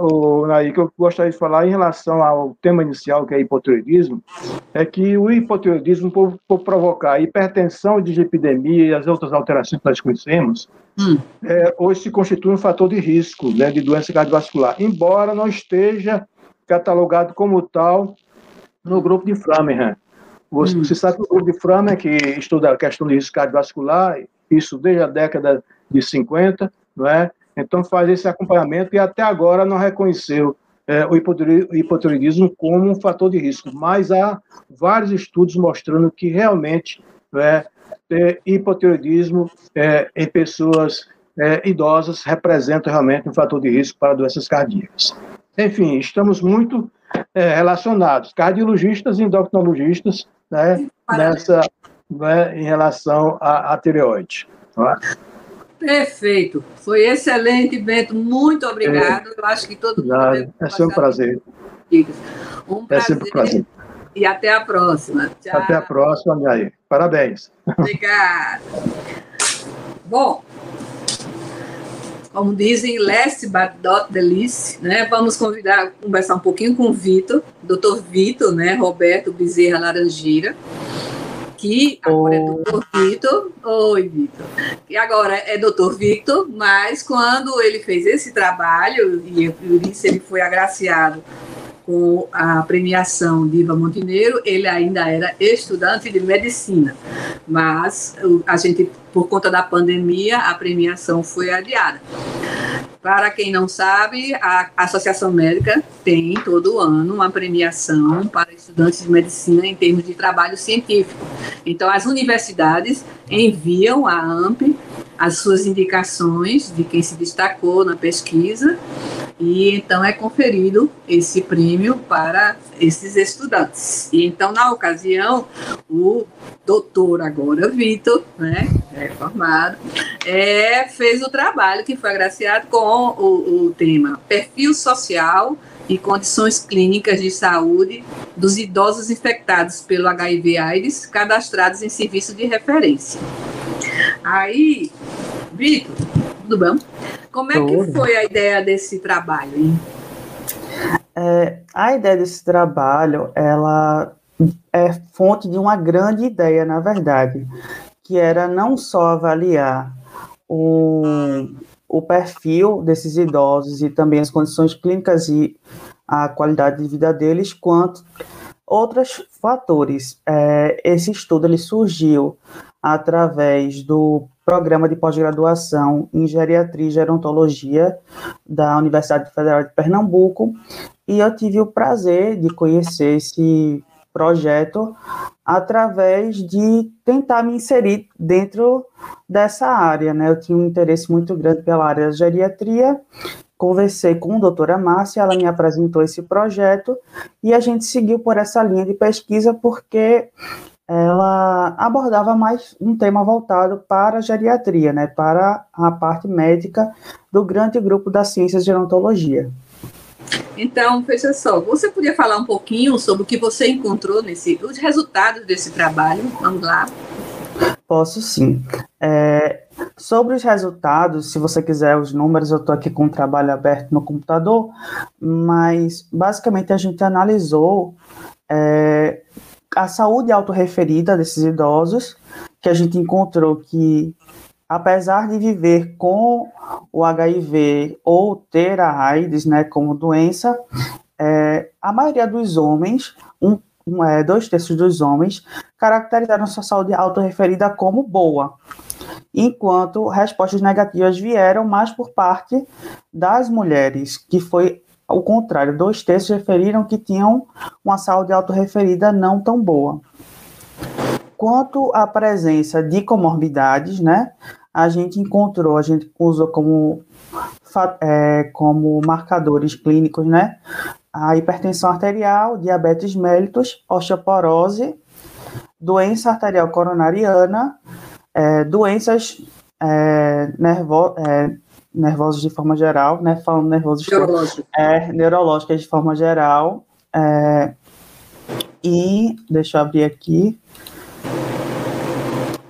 Naí, que eu gostaria de falar em relação ao tema inicial, que é hipotiroidismo, é que o hipotiroidismo, por, por provocar hipertensão, dislipidemia e as outras alterações que nós conhecemos, hum. é, hoje se constitui um fator de risco né, de doença cardiovascular, embora não esteja catalogado como tal no grupo de Framingham. Você, hum. você sabe que o grupo de Framingham, que estuda a questão de risco cardiovascular, isso desde a década de 50, não é? Então faz esse acompanhamento e até agora não reconheceu é, o hipotiroidismo como um fator de risco, mas há vários estudos mostrando que realmente é, hipotiroidismo é, em pessoas é, idosas representa realmente um fator de risco para doenças cardíacas. Enfim, estamos muito é, relacionados, cardiologistas e endocrinologistas, né, nessa, né, em relação à, à tireoide. É? Perfeito. Foi excelente, Bento. Muito obrigado. É, Eu acho que todo mundo. é sempre um prazer. Um prazer. É sempre um prazer. E até a próxima. Tchau. Até a próxima, Miaí. Parabéns. Obrigada. Bom, como dizem, not the least, né? Vamos convidar, conversar um pouquinho com o Vitor, doutor Vitor, né? Roberto Bezerra Laranjeira que agora é doutor Vitor. Oi, Vitor. E agora é doutor Victor, mas quando ele fez esse trabalho, e isso ele foi agraciado com a premiação Diva Montenegro, ele ainda era estudante de medicina. Mas a gente, por conta da pandemia, a premiação foi adiada. Para quem não sabe, a Associação Médica tem todo ano uma premiação para estudantes de medicina em termos de trabalho científico. Então, as universidades enviam à AMP as suas indicações de quem se destacou na pesquisa e então é conferido esse prêmio para esses estudantes. E então, na ocasião, o doutor agora, Vitor, né, é formado, é, fez o trabalho que foi agraciado com o, o tema perfil social e condições clínicas de saúde dos idosos infectados pelo HIV/AIDS cadastrados em serviço de referência. Aí, Vitor, tudo bom? Como é que foi a ideia desse trabalho? Hein? É, a ideia desse trabalho, ela é fonte de uma grande ideia, na verdade, que era não só avaliar o, o perfil desses idosos e também as condições clínicas e a qualidade de vida deles, quanto outros fatores. É, esse estudo ele surgiu através do programa de pós-graduação em geriatria e gerontologia da Universidade Federal de Pernambuco e eu tive o prazer de conhecer esse projeto através de tentar me inserir dentro dessa área, né? Eu tinha um interesse muito grande pela área da geriatria, conversei com a doutora Márcia, ela me apresentou esse projeto e a gente seguiu por essa linha de pesquisa porque ela abordava mais um tema voltado para a geriatria, né, para a parte médica do grande grupo das ciências de gerontologia. Então, veja só, você podia falar um pouquinho sobre o que você encontrou nesse, os resultados desse trabalho? Vamos lá. Posso sim. É, sobre os resultados, se você quiser os números, eu estou aqui com o trabalho aberto no computador, mas basicamente a gente analisou é, a saúde autorreferida desses idosos, que a gente encontrou que, apesar de viver com o HIV ou ter a AIDS né, como doença, é, a maioria dos homens, um, um, é, dois terços dos homens, caracterizaram sua saúde autorreferida como boa, enquanto respostas negativas vieram mais por parte das mulheres, que foi ao contrário, dois terços referiram que tinham uma saúde autorreferida não tão boa. Quanto à presença de comorbidades, né, a gente encontrou, a gente usou como, é, como marcadores clínicos, né, a hipertensão arterial, diabetes mellitus, osteoporose, doença arterial coronariana, é, doenças é, nervo, é, nervosas de forma geral, né? Falando nervosos neurológicas é, neurológicas de forma geral. É, e deixa eu abrir aqui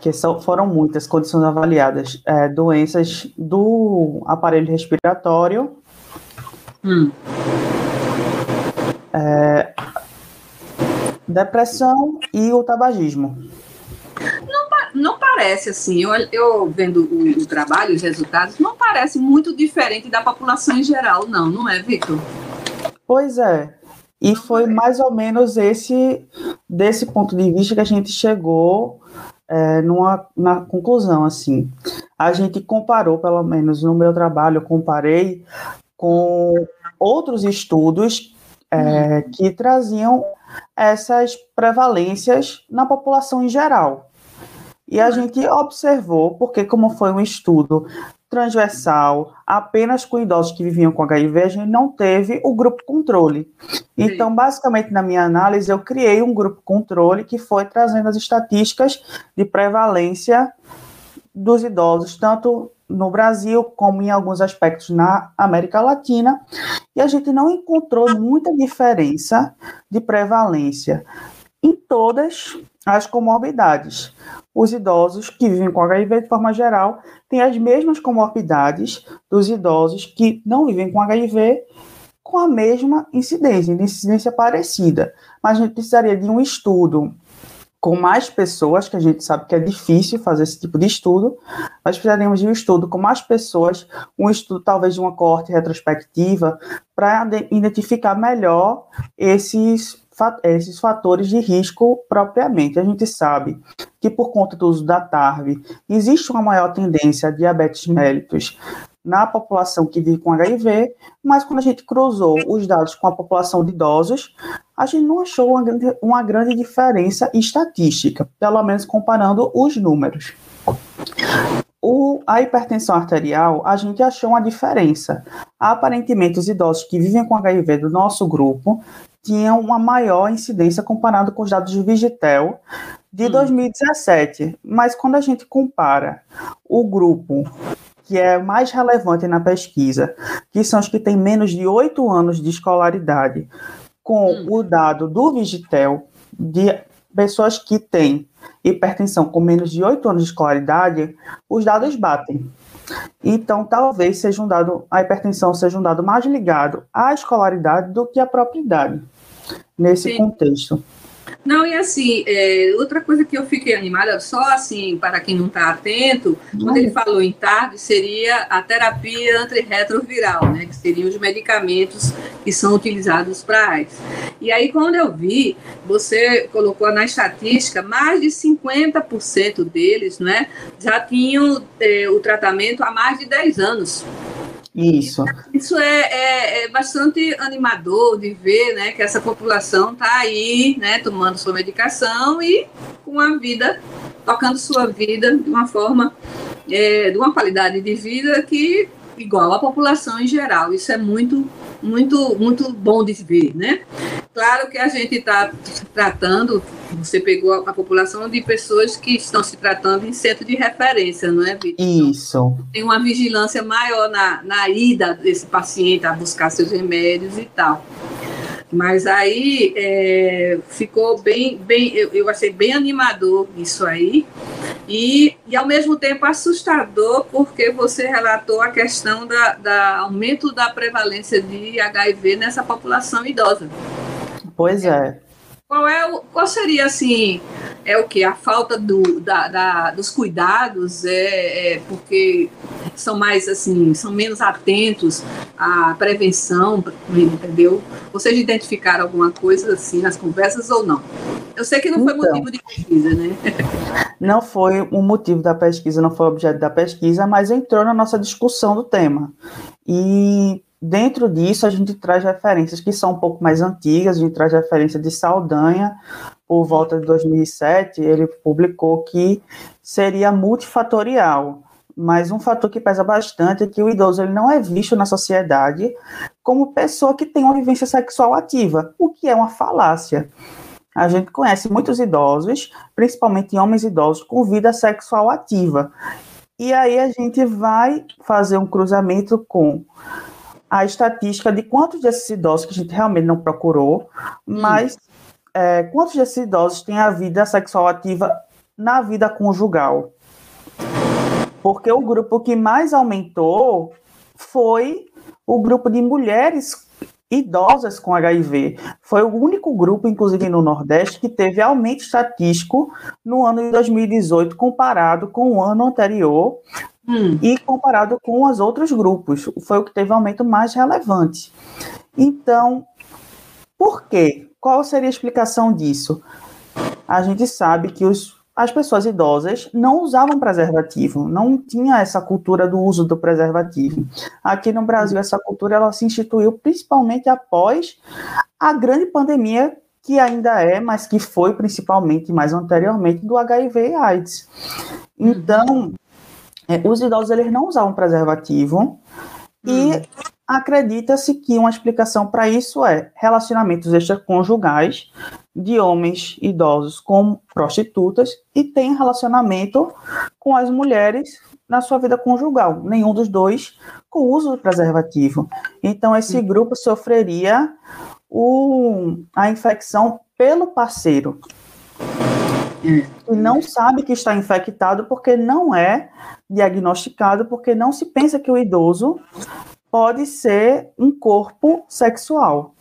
que são, foram muitas condições avaliadas, é, doenças do aparelho respiratório, hum. é, depressão e o tabagismo não parece assim, eu, eu vendo o, o, trabalho, os resultados, não parece muito diferente da população em geral, não, não é, Victor? Pois é. E foi mais ou menos esse desse ponto de vista que a gente chegou é, numa, na conclusão, assim. A gente comparou, pelo menos no meu trabalho, eu comparei com outros estudos é, que traziam essas prevalências na população em geral. E a gente observou, porque como foi um estudo transversal, apenas com idosos que viviam com HIV, a gente não teve o grupo controle. Então, basicamente, na minha análise, eu criei um grupo controle que foi trazendo as estatísticas de prevalência dos idosos, tanto no Brasil como em alguns aspectos na América Latina, e a gente não encontrou muita diferença de prevalência em todas as comorbidades. Os idosos que vivem com HIV, de forma geral, têm as mesmas comorbidades dos idosos que não vivem com HIV, com a mesma incidência, incidência parecida. Mas a gente precisaria de um estudo com mais pessoas, que a gente sabe que é difícil fazer esse tipo de estudo, mas precisaríamos de um estudo com mais pessoas, um estudo talvez de uma coorte retrospectiva, para identificar melhor esses esses fatores de risco propriamente. A gente sabe que por conta do uso da TARV existe uma maior tendência a diabetes mellitus na população que vive com HIV, mas quando a gente cruzou os dados com a população de idosos, a gente não achou uma grande, uma grande diferença estatística, pelo menos comparando os números. O, a hipertensão arterial, a gente achou uma diferença. Aparentemente, os idosos que vivem com HIV do nosso grupo tinham uma maior incidência comparado com os dados de Vigitel de 2017. Hum. Mas quando a gente compara o grupo que é mais relevante na pesquisa, que são os que têm menos de oito anos de escolaridade, com hum. o dado do Vigitel de pessoas que têm hipertensão com menos de oito anos de escolaridade, os dados batem. Então, talvez seja um dado, a hipertensão seja um dado mais ligado à escolaridade do que à própria idade, nesse Sim. contexto. Não, e assim, é, outra coisa que eu fiquei animada, só assim, para quem não está atento, quando ele falou em tarde, seria a terapia antirretroviral, né, que seriam os medicamentos que são utilizados para AIDS. E aí, quando eu vi, você colocou na estatística, mais de 50% deles né, já tinham é, o tratamento há mais de 10 anos. Isso. Isso é, é, é, bastante animador de ver né, que essa população está aí, né, tomando sua medicação e com a vida, tocando sua vida de uma forma, é, de uma qualidade de vida que igual à população em geral. Isso é muito, muito, muito bom de ver, né? Claro que a gente está tratando você pegou a, a, população de pessoas que estão se tratando em centro de referência, não é, Vitor? Isso. Tem uma vigilância maior na, na ida desse paciente a buscar seus remédios e tal. Mas aí é, ficou bem, bem eu, eu, achei bem animador isso aí, e, e ao mesmo tempo assustador, porque você relatou a questão da, da aumento da prevalência de HIV nessa população idosa. Pois é. Qual, é o, qual seria, assim, é o que? A falta do, da, da, dos cuidados, é, é, porque são mais, assim, são menos atentos à prevenção, entendeu? Vocês identificaram alguma coisa, assim, nas conversas ou não? Eu sei que não foi então, motivo de pesquisa, né? [LAUGHS] Não foi o motivo da pesquisa, não foi objeto da pesquisa, mas entrou na nossa discussão do tema. E Dentro disso, a gente traz referências que são um pouco mais antigas, a gente traz referência de Saldanha, por volta de 2007, ele publicou que seria multifatorial, mas um fator que pesa bastante é que o idoso ele não é visto na sociedade como pessoa que tem uma vivência sexual ativa, o que é uma falácia. A gente conhece muitos idosos, principalmente homens idosos, com vida sexual ativa. E aí a gente vai fazer um cruzamento com a estatística de quantos desses idosos que a gente realmente não procurou, mas é, quantos desses idosos têm a vida sexual ativa na vida conjugal. Porque o grupo que mais aumentou foi o grupo de mulheres idosas com HIV. Foi o único grupo, inclusive no Nordeste, que teve aumento estatístico no ano de 2018 comparado com o ano anterior, Hum. E comparado com os outros grupos, foi o que teve aumento mais relevante. Então, por quê? Qual seria a explicação disso? A gente sabe que os, as pessoas idosas não usavam preservativo, não tinha essa cultura do uso do preservativo. Aqui no Brasil, essa cultura ela se instituiu principalmente após a grande pandemia que ainda é, mas que foi principalmente mais anteriormente do HIV e AIDS. Então, é, os idosos eles não usavam preservativo e hum. acredita-se que uma explicação para isso é relacionamentos extraconjugais de homens idosos com prostitutas e tem relacionamento com as mulheres na sua vida conjugal, nenhum dos dois com o uso do preservativo. Então esse hum. grupo sofreria o, a infecção pelo parceiro. E não sabe que está infectado porque não é diagnosticado, porque não se pensa que o idoso pode ser um corpo sexual.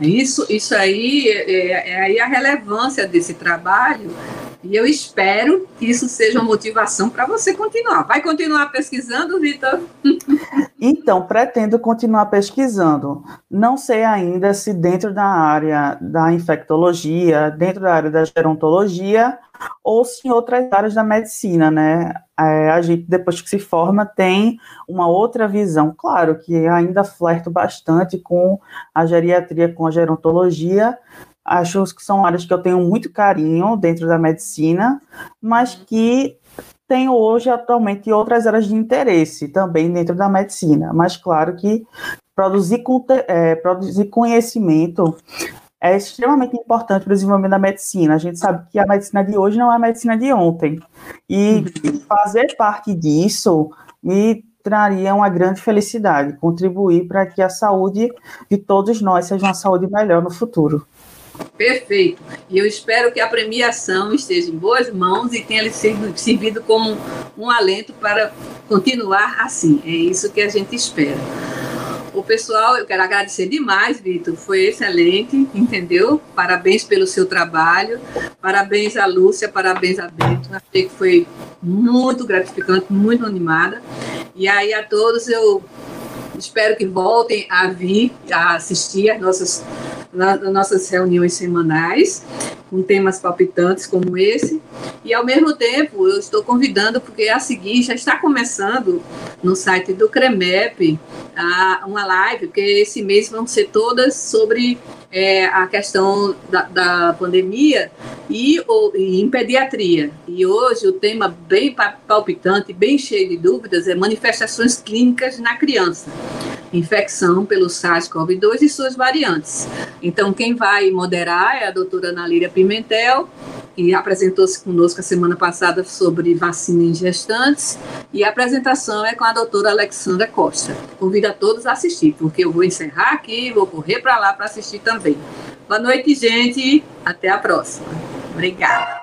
Isso, isso aí é, é aí a relevância desse trabalho e eu espero que isso seja uma motivação para você continuar. Vai continuar pesquisando, Vitor? Então, pretendo continuar pesquisando. Não sei ainda se dentro da área da infectologia, dentro da área da gerontologia, ou se em outras áreas da medicina, né? É, a gente, depois que se forma, tem uma outra visão. Claro que ainda flerto bastante com a geriatria, com a gerontologia, acho que são áreas que eu tenho muito carinho dentro da medicina, mas que tenho hoje atualmente outras áreas de interesse também dentro da medicina. Mas claro que produzir, é, produzir conhecimento é extremamente importante para o desenvolvimento da medicina. A gente sabe que a medicina de hoje não é a medicina de ontem. E fazer parte disso me traria uma grande felicidade, contribuir para que a saúde de todos nós seja uma saúde melhor no futuro. Perfeito. E eu espero que a premiação esteja em boas mãos e tenha servido como um alento para continuar assim. É isso que a gente espera. O pessoal, eu quero agradecer demais, Vitor. Foi excelente, entendeu? Parabéns pelo seu trabalho. Parabéns a Lúcia, parabéns a Bento. Achei que foi muito gratificante, muito animada. E aí a todos eu espero que voltem a vir a assistir às nossas nas nossas reuniões semanais. com temas palpitantes como esse. E, ao mesmo tempo, eu estou convidando, porque a seguir já está começando no site do CREMEP a, uma live, porque esse mês vão ser todas sobre é, a questão da, da pandemia e, ou, e, em pediatria. E hoje o tema bem palpitante, bem cheio de dúvidas, é manifestações clínicas na criança. Infecção pelo SARS-CoV-2 e suas variantes. Então, quem vai moderar é a doutora Analíria Pimentel, que apresentou-se conosco a semana passada sobre vacina em gestantes, e a apresentação é com a doutora Alexandra Costa. Convido a todos a assistir, porque eu vou encerrar aqui e vou correr para lá para assistir também. Boa noite, gente. Até a próxima. Obrigada.